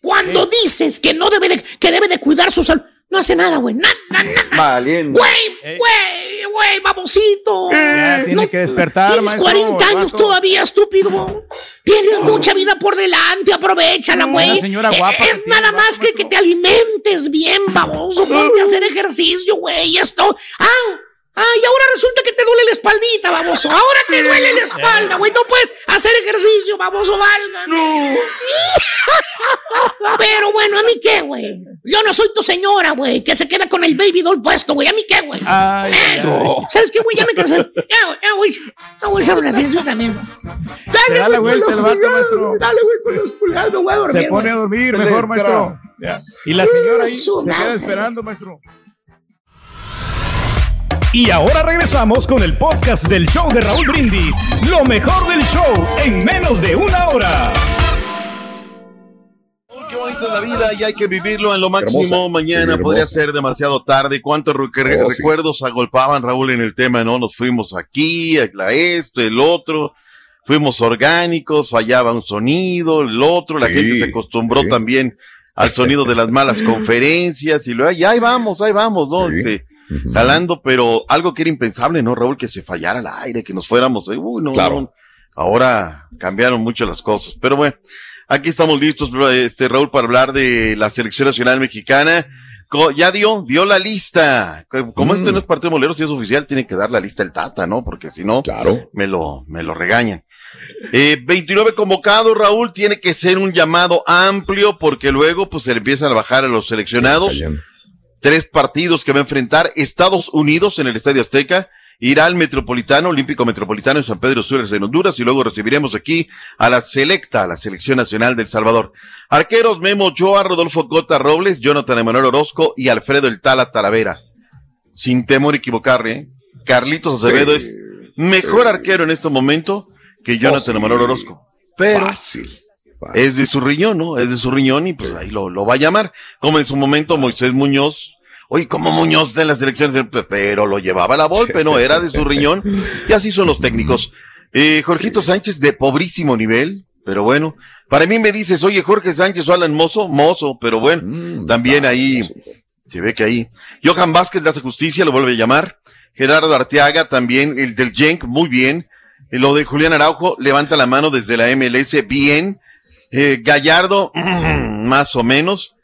Cuando dices que no debe de, que debe de cuidar su salud, no hace nada, güey. Nada, nada. Valiendo. Güey, güey, güey, babosito. Ya tiene que despertar, Tienes maestro, 40 el años vato. todavía, estúpido. Tienes mucha vida por delante, aprovechala, Una güey. señora Eh, guapa que Es tiene nada vato, más que que te alimentes bien, baboso. Ponte a hacer ejercicio, güey. Y esto. Ah, ah, y ahora resulta que te duele la espaldita, baboso. Ahora te duele la (laughs) espalda, güey. No puedes hacer ejercicio, baboso, valga. (laughs) Pero bueno, ¿a mí qué, güey? Yo no soy tu señora, güey, que se queda con el baby doll puesto, güey. ¿A mí qué, güey? Ay, Eh, ay, ay. ¿Sabes qué, güey? Ya me cansé. (laughs) Ya, ya, güey. Ya voy a hacer una ciencia también. Se da la güey, vato, pulgares, maestro. Dale, güey, con los pulgares, me voy a dormir. Se pone a güey. dormir mejor, maestro. Ya. Y la señora ahí Su se queda esperando, maestro. Y ahora regresamos con el podcast del show de Raúl Brindis. Lo mejor del show en menos de una hora. Qué bonito es la vida y hay que vivirlo en lo máximo. Hermosa, Mañana podría ser demasiado tarde. ¿Cuántos Oh, sí. recuerdos agolpaban Raúl en el tema? No, nos fuimos aquí, la esto, el otro. Fuimos orgánicos, fallaba un sonido, el otro. La gente se acostumbró sí. también al sonido de las malas (laughs) conferencias y luego, y ahí vamos, ahí vamos, ¿no? Sí. Este, jalando, pero algo que era impensable, ¿no, Raúl? Que se fallara el aire, que nos fuéramos. Uy, no, Claro. no. Ahora cambiaron mucho las cosas. Pero bueno, aquí estamos listos, este, Raúl, para hablar de la selección nacional mexicana. Ya dio, dio la lista. Co- Como Mm. este no es partido molero, si es oficial, tiene que dar la lista el Tata, ¿no? Porque si no, Claro. me lo, me lo regañan. Eh, 29 convocados, Raúl, tiene que ser un llamado amplio porque luego pues se le empiezan a bajar a los seleccionados. Tres partidos que va a enfrentar Estados Unidos en el Estadio Azteca, irá al Metropolitano, Olímpico Metropolitano en San Pedro Sula en Honduras y luego recibiremos aquí a la selecta, a la Selección Nacional del Salvador. Arqueros Memo Ochoa, Rodolfo Cota Robles, Jonathan Emanuel Orozco y Alfredo El Tala Talavera. Sin temor a equivocarme, ¿eh? Carlitos Acevedo Sí. es mejor arquero en este momento que Jonathan. Emanuel Orozco. Pero Fácil. Es de su riñón, ¿no? Es de su riñón y pues ahí lo, lo va a llamar. Como en su momento Moisés Muñoz. Oye, como Muñoz de las elecciones, pero lo llevaba la Volpe, no era de su riñón. Y así son los técnicos. Eh, Jorgito Sánchez de pobrísimo nivel, pero bueno. Para mí me dices, oye, Jorge Sánchez o Alan Mozo, Mozo, pero bueno, Mm, también ahí sí. se ve que ahí. Johan Vázquez le hace justicia, lo vuelve a llamar. Gerardo Arteaga también, el del Genk, muy bien. Eh, Lo de Julián Araujo, levanta la mano desde la MLS, bien. Eh, Gallardo, (clears throat) más o menos.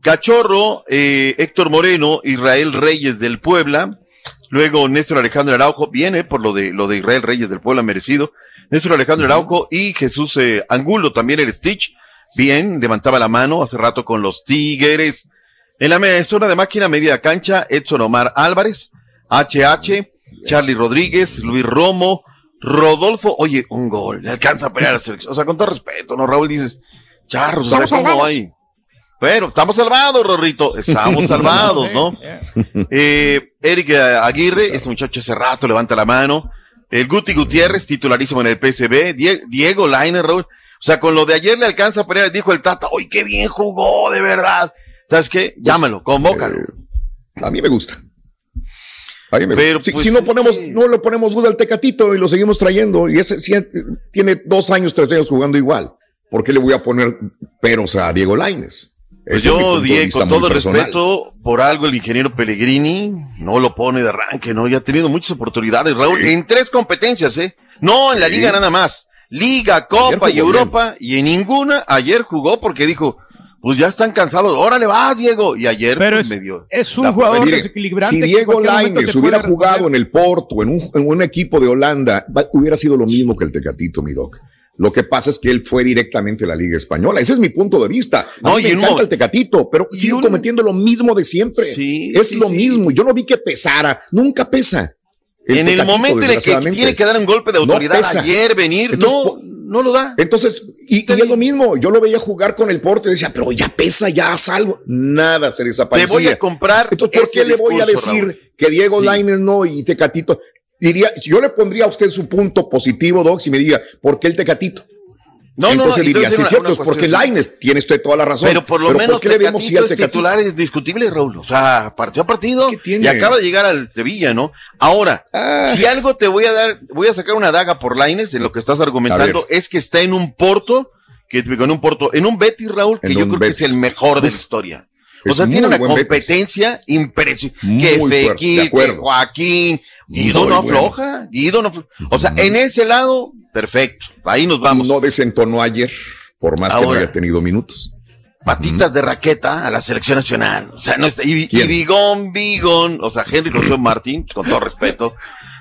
Cachorro, eh, Héctor Moreno, Israel Reyes del Puebla. Luego Néstor Alejandro Araujo, viene por lo de, lo de Israel Reyes del Puebla, merecido. Néstor Alejandro Araujo y Jesús eh, Angulo, también el Stitch. Bien, levantaba la mano hace rato con los Tigres. En la zona de máquina media cancha, Edson Omar Álvarez, HH, Charlie Rodríguez, Luis Romo, Rodolfo, oye, un gol, le alcanza a pelear a la selección. O sea, con todo respeto, ¿no, Raúl? Dices, charros, o sea, Vamos ¿cómo hay? Pero estamos salvados, Rorrito. Estamos (laughs) salvados, ¿no? Eh, Eric Aguirre, este muchacho hace rato levanta la mano. El Guti Gutiérrez, titularísimo en el PSB. Die- Diego Lainer, Raúl. O sea, con lo de ayer le alcanza Pereira, dijo el Tata, ¡Uy, qué bien jugó, de verdad! ¿Sabes qué? Llámalo, convócalo. A mí me gusta. Me Pero. Si, pues, si no ponemos, no le ponemos duda al Tecatito y lo seguimos trayendo, y ese tiene dos años, tres años jugando igual. ¿Por qué le voy a poner peros a Diego Laines? Pues yo, Diego, con todo respeto, por algo el ingeniero Pellegrini no lo pone de arranque, ¿no? Ya ha tenido muchas oportunidades, Raúl, en tres competencias, ¿eh? No en la Sí. liga nada más. Liga, Copa y Europa, y en ninguna ayer jugó porque dijo, pues ya están cansados, órale va, Diego. Y ayer Pero pues, es- me dio. es un jugador Mire, desequilibrante. Si Diego te hubiera jugado en el Porto, en un, en un equipo de Holanda, va- hubiera sido lo mismo que el Tecatito, mi doc. Lo que pasa es que él fue directamente a la Liga Española. Ese es mi punto de vista. A No, mí me encanta el Tecatito, pero sigue cometiendo lo mismo de siempre. Sí, es sí, lo sí. mismo. Yo no vi que pesara. Nunca pesa. en el momento en el que tiene que dar un golpe de autoridad ayer, venir, Entonces, no, no lo da. Entonces, y, y es lo mismo, yo lo veía jugar con el Porto y decía, pero ya pesa, ya algo. Nada se desaparecía. voy a comprar. Entonces, ¿por qué le voy a decir Raúl. que Diego Sí. Lainez no y Tecatito? Diría, yo le pondría a usted su punto positivo, Doc, si me diga, ¿por qué el Tecatito? No, Entonces no, diría, sí, cierto, es porque. Lainez, tiene usted toda la razón. Pero por lo menos ¿por qué le vemos sí Tecatito al Tecatito? titular es discutible, Raúl. O sea, partido a partido y acaba de llegar al Sevilla, ¿no? Ahora, Ah. si algo te voy a dar, voy a sacar una daga por Laines en lo que estás argumentando, es que está en un Porto, que con un Porto, en un Betis, Raúl, que En yo creo que es el mejor de la historia. O sea, tiene una competencia impresionante. Que Fekir, que. Joaquín, Guido no bueno. afloja, Guido no afloja. O sea, en ese lado, perfecto. Ahí nos vamos. No desentonó ayer, por más que no haya tenido minutos. patitas de raqueta a la selección nacional. O sea, no está. Y, y. Bigón, Bigón, o sea, Henry José Martín, con todo respeto.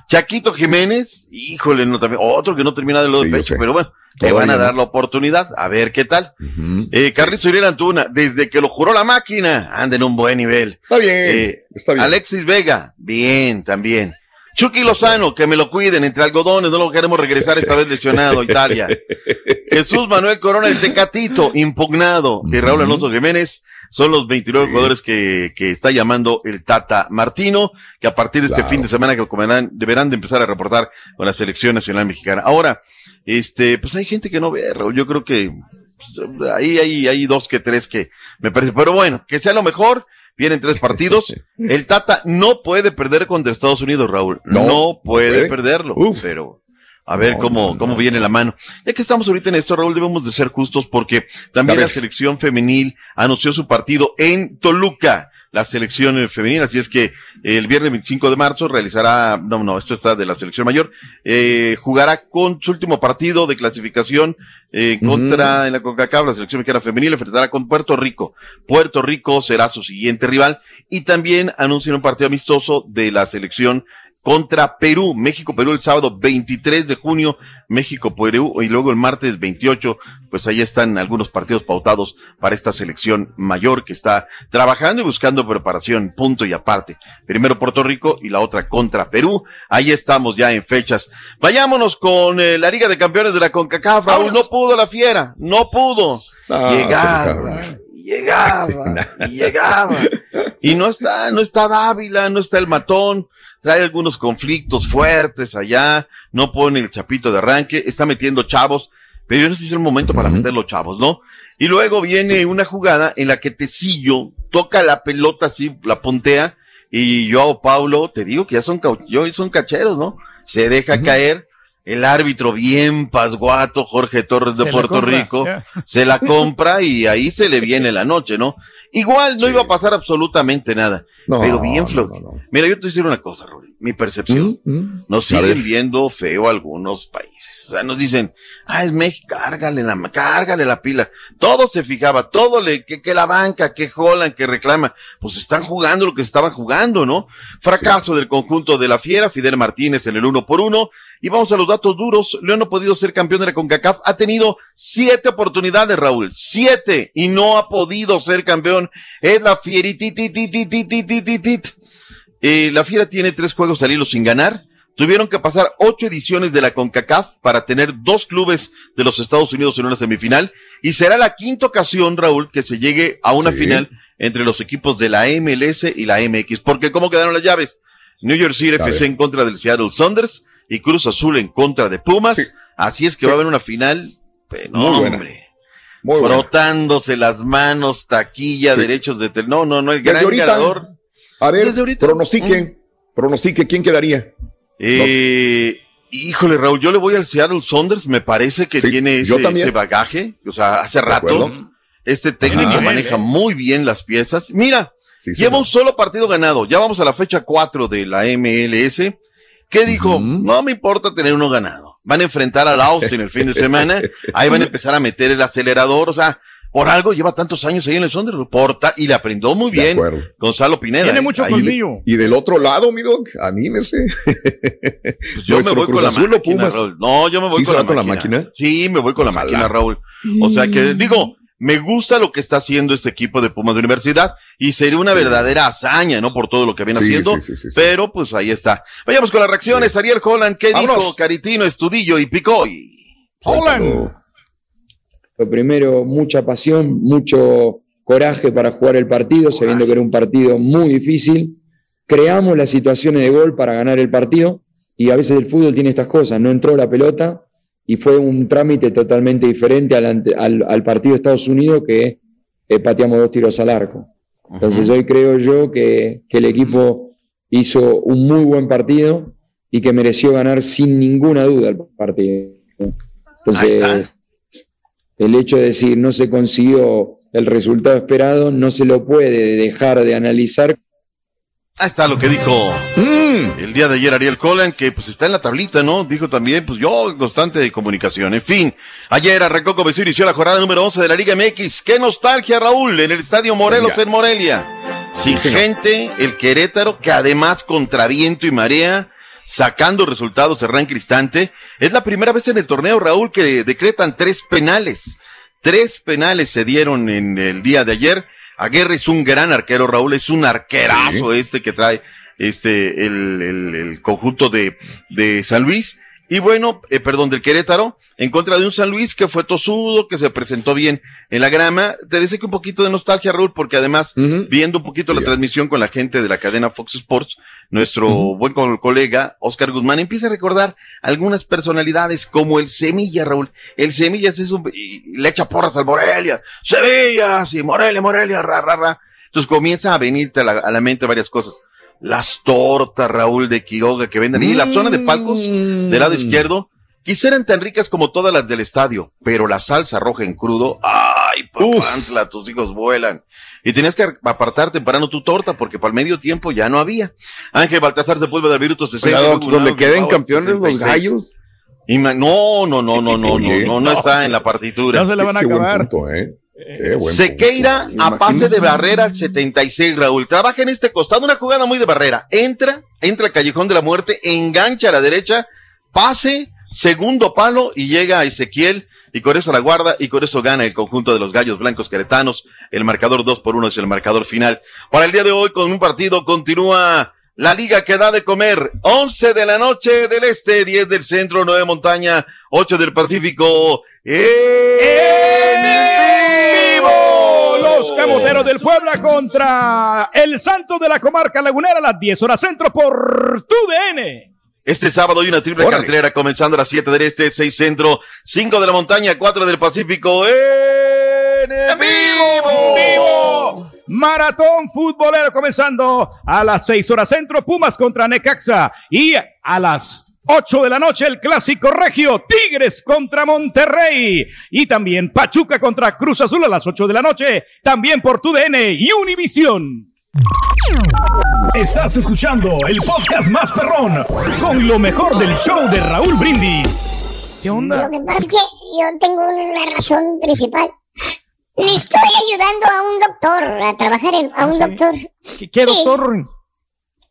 Chaquito Jiménez, híjole, no, también, otro que no termina de lo Sí, de pecho, pero bueno, le Todavía van a dar la oportunidad, a ver qué tal. Ujú. Eh, Carlitos Uriel Antuna, desde que lo juró la máquina, anda en un buen nivel. Está bien, Eh, está bien. Alexis Vega, bien, también. Chucky Lozano, que me lo cuiden entre algodones, no lo queremos regresar esta vez lesionado a Italia. (laughs) Jesús Manuel Corona, el Tecatito, impugnado. Y Raúl Alonso Jiménez son los 29 Sí. jugadores que, que está llamando el Tata Martino, que a partir de este fin de semana que comerán- deberán de empezar a reportar con la selección nacional mexicana. Ahora, este, pues hay gente que no ve, Raúl. Yo creo que pues, ahí hay, hay dos que tres que me parece. Pero bueno, que sea lo mejor. Vienen tres partidos. (laughs) El Tata no puede perder contra Estados Unidos, Raúl. No, puede, puede. perderlo. Uf. Pero a ver No, cómo, no, cómo viene la mano. Ya que estamos ahorita en esto, Raúl, debemos de ser justos porque también la selección femenil anunció su partido en Toluca. La selección eh, femenil, así es que el viernes 25 de marzo realizará, no, no, esto está de la selección mayor, eh, jugará con su último partido de clasificación eh, contra en la CONCACAF, la selección mexicana femenil, enfrentará con Puerto Rico. Puerto Rico será su siguiente rival y también anuncian un partido amistoso de la selección contra Perú, México-Perú el sábado 23 de junio, México-Perú y luego el martes 28, pues ahí están algunos partidos pautados para esta selección mayor que está trabajando y buscando preparación, punto y aparte. Primero Puerto Rico y la otra contra Perú. Ahí estamos ya en fechas. Vayámonos con eh, la Liga de Campeones de la CONCACAF. Raúl, no pudo la fiera, no pudo. Ah, llegaba, llegaba, y llegaba. Y no está, no está Dávila, no está el matón, trae algunos conflictos fuertes allá, no pone el chapito de arranque, está metiendo chavos, pero yo no sé si es el momento para Ujú. meter los chavos, ¿no? Y luego viene una jugada en la que Tecillo toca la pelota así, la puntea, y Joao Paulo, te digo que ya son, cau- yo- son cacheros, ¿no? Se deja caer, el árbitro bien pasguato, Jorge Torres de Se Puerto compra, Rico, ya. se la compra y ahí se le viene la noche, ¿no? Igual no Sí. iba a pasar absolutamente nada, No, pero bien flojo. no, no. Mira, yo te voy a decir una cosa, Rory, mi percepción. Mm, mm. Nos siguen viendo feo algunos países. O sea, nos dicen, ah, es México, cárgale la, cárgale la pila. Todo se fijaba, todo le, que, que la banca, que Holland, que reclama. Pues están jugando lo que estaban jugando, ¿no? Fracaso del conjunto de la Fiera, Fidel Martínez en el uno por uno. Y vamos a los datos duros. León no ha podido ser campeón de la CONCACAF. Ha tenido siete oportunidades, Raúl. Siete. Y no ha podido ser campeón. Es la eh, la Fiera tiene tres juegos al hilo sin ganar. Tuvieron que pasar ocho ediciones de la CONCACAF para tener dos clubes de los Estados Unidos en una semifinal. Y será la quinta ocasión, Raúl, que se llegue a una final entre los equipos de la MLS y la MX. Porque ¿cómo quedaron las llaves? New York City FC en contra del Seattle Saunders y Cruz Azul en contra de Pumas. Así es que va a haber una final. Pero, hombre. Frotándose las manos, taquilla, derechos de. No, no, no, el gran ganador. A ver, Desde ahorita. pronostique, pronostique, ¿quién quedaría? Eh, híjole, Raúl, yo le voy al Seattle Saunders, me parece que Sí, tiene yo ese, también. ese bagaje, o sea, hace rato. Este técnico Ajá. maneja muy bien las piezas. Mira, Sí, lleva señor. un solo partido ganado, ya vamos a la fecha 4 de la MLS. ¿Qué dijo? No me importa tener uno ganado. Van a enfrentar al Austin el fin de (laughs) semana, ahí van a empezar a meter el acelerador, o sea, por algo lleva tantos años ahí en el Saunders, porta y le aprendió muy De bien acuerdo. Gonzalo Pineda. Tiene mucho colmillo. Y del otro lado, mi doc, anímese. Pues yo me voy Cruz con la Azul máquina, Pumas. Raúl. No, yo me voy ¿Sí con, se la, va con la máquina. máquina? Sí, me voy con la máquina, Raúl. O sea que, digo, me gusta lo que está haciendo este equipo de Pumas de Universidad y sería una Sí. verdadera hazaña, ¿no? Por todo lo que viene Sí, haciendo. sí, sí, sí, sí. Pero, pues ahí está. Vayamos con las reacciones. Ariel Holland, ¿qué dijo? Caritino, Estudillo y Picoy. Suéltalo. Lo primero, mucha pasión, mucho coraje para jugar el partido, sabiendo que era un partido muy difícil. Creamos las situaciones de gol para ganar el partido y a veces el fútbol tiene estas cosas. No entró la pelota y fue un trámite totalmente diferente al, ante- al- al partido de Estados Unidos que eh, pateamos dos tiros al arco. Entonces hoy creo yo que, que el equipo hizo un muy buen partido y que mereció ganar sin ninguna duda el partido. Entonces, el hecho de decir no se consiguió el resultado esperado no se lo puede dejar de analizar Ahí está lo que dijo Mm. el día de ayer Ariel Holland, que pues está en la tablita, ¿no? Dijo también, pues yo constante de comunicación. En fin, ayer arrancó como se inició la jornada número 11 de la Liga MX. ¡Qué nostalgia, Raúl! En el Estadio Morelos Venga. en Morelia. Sin Sí, gente, el Querétaro, que además contra viento y marea, sacando resultados arranque instante. Es la primera vez en el torneo, Raúl, que decretan tres penales. Tres penales se dieron en el día de ayer. Aguirre es un gran arquero, Raúl, es un arquerazo este que trae este el, el- el conjunto de, de San Luis. Y bueno, eh, perdón, del Querétaro, en contra de un San Luis que fue tosudo, que se presentó bien en la grama. Te deseo que un poquito de nostalgia, Raúl, porque además, viendo un poquito la transmisión con la gente de la cadena Fox Sports, nuestro buen co- colega Oscar Guzmán empieza a recordar algunas personalidades como el Semilla, Raúl. El Semilla es un, y le echa porras al Morelia. Semilla, sí, Morelia, Morelia, ra, ra, ra. Entonces comienza a venirte a la, a la mente varias cosas. Las tortas, Raúl, de Quiroga que venden. Y la zona de palcos, del lado izquierdo, quizá eran tan ricas como todas las del estadio, pero la salsa roja en crudo, ay, papantla, tus hijos vuelan. Y tenías que apartar temprano tu torta, porque para el medio tiempo ya no había. Ángel Baltasar Sepúlveda, minuto 60. Oiga, Doc, Luego, donde queden campeones los 66. gallos. Y no, no, no, no, no, no, no, no está en la partitura. No se le van a acabar. punto, ¿eh? Sequeira punto. a pase de barrera al 76, Raúl. Trabaja en este costado, una jugada muy de barrera. Entra, entra al callejón de la muerte, engancha a la derecha, pase, segundo palo y llega a Ezequiel y con eso la guarda y con eso gana el conjunto de los gallos blancos queretanos. El marcador 2 por 1 es el marcador final. Para el día de hoy con un partido continúa la liga que da de comer. 11 de la noche del este, 10 del centro, 9 montaña, 8 del Pacífico. ¡En vivo! Los camoteros del Puebla contra el Santo de la Comarca Lagunera a las 10 horas centro por tu DN. Este sábado hay una triple Órale. cartelera comenzando a las 7 del este, 6 centro, 5 de la montaña, 4 del Pacífico. ¡En vivo! ¡Vivo! Maratón futbolero comenzando a las 6 horas centro, Pumas contra Necaxa. Y a las 8 de la noche el clásico regio, Tigres contra Monterrey. Y también Pachuca contra Cruz Azul a las 8 de la noche, también por tu DN y Univisión. Estás escuchando el podcast más perrón con lo mejor del show de Raúl Brindis. ¿Qué Lo que pasa es que yo tengo una razón principal. Le estoy ayudando a un doctor, a trabajar en- a un doctor. ¿Qué, qué, Sí. doctor?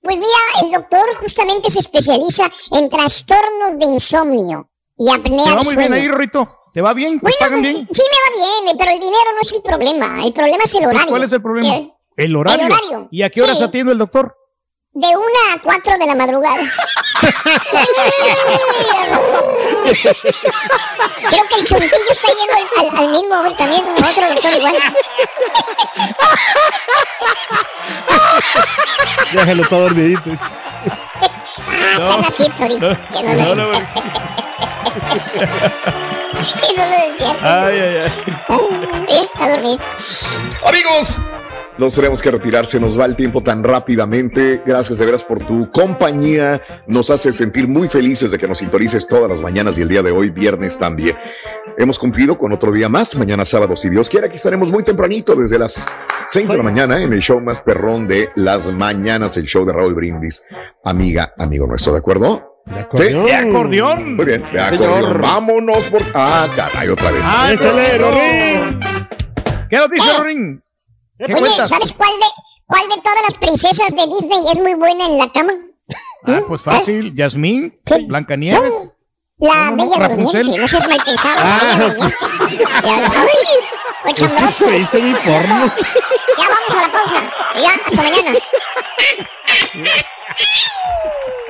Pues mira, el doctor justamente se especializa en trastornos de insomnio y apnea ¿Te va del muy bien ahí, Rito? ¿Te va bien? ¿Te Bueno, pagan pues, bien? sí me va bien, pero el dinero no es el problema. El problema es el Pues, horario. ¿Cuál es el problema? Eh, El horario. el horario, ¿Y a qué horas sí. atiende el doctor? De una a cuatro de la madrugada. Creo que el chuntillo está yendo al, al- al mismo güey, también, otro doctor igual. Déjalo todo dormidito. Ah, está en la ahorita. Que no, no, lo- no, (laughs) que no lo despierta. Ay, ay, ay. Sí, está dormido. Amigos, nos tenemos que retirar, se nos va el tiempo tan rápidamente. Gracias de veras por tu compañía. Nos hace sentir muy felices de que nos sintonices todas las mañanas y el día de hoy, viernes también. Hemos cumplido con otro día más. Mañana sábado, si Dios quiere, aquí estaremos muy tempranito desde las 6 de la mañana en el show más perrón de las mañanas, el show de Raúl Brindis. Amiga, amigo nuestro, ¿de acuerdo? ¿Sí? De acordeón. Muy bien, de Señor. acordeón. Vámonos por. Ah, caray, otra vez. Ah, Échale. Rorín. ¿Qué nos dice Eh. Rorín? ¿Qué Oye, cuentas? ¿sabes cuál de, cuál de todas las princesas de Disney es muy buena en la cama? Ah, pues fácil. Yasmín, Blancanieves. La No, no, Bella Rapunzel. No seas mal pensado. Ah, (laughs) ay, Es que mi porno. Ya vamos a la pausa. Ya, hasta mañana. (laughs)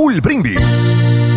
Raúl Brindis.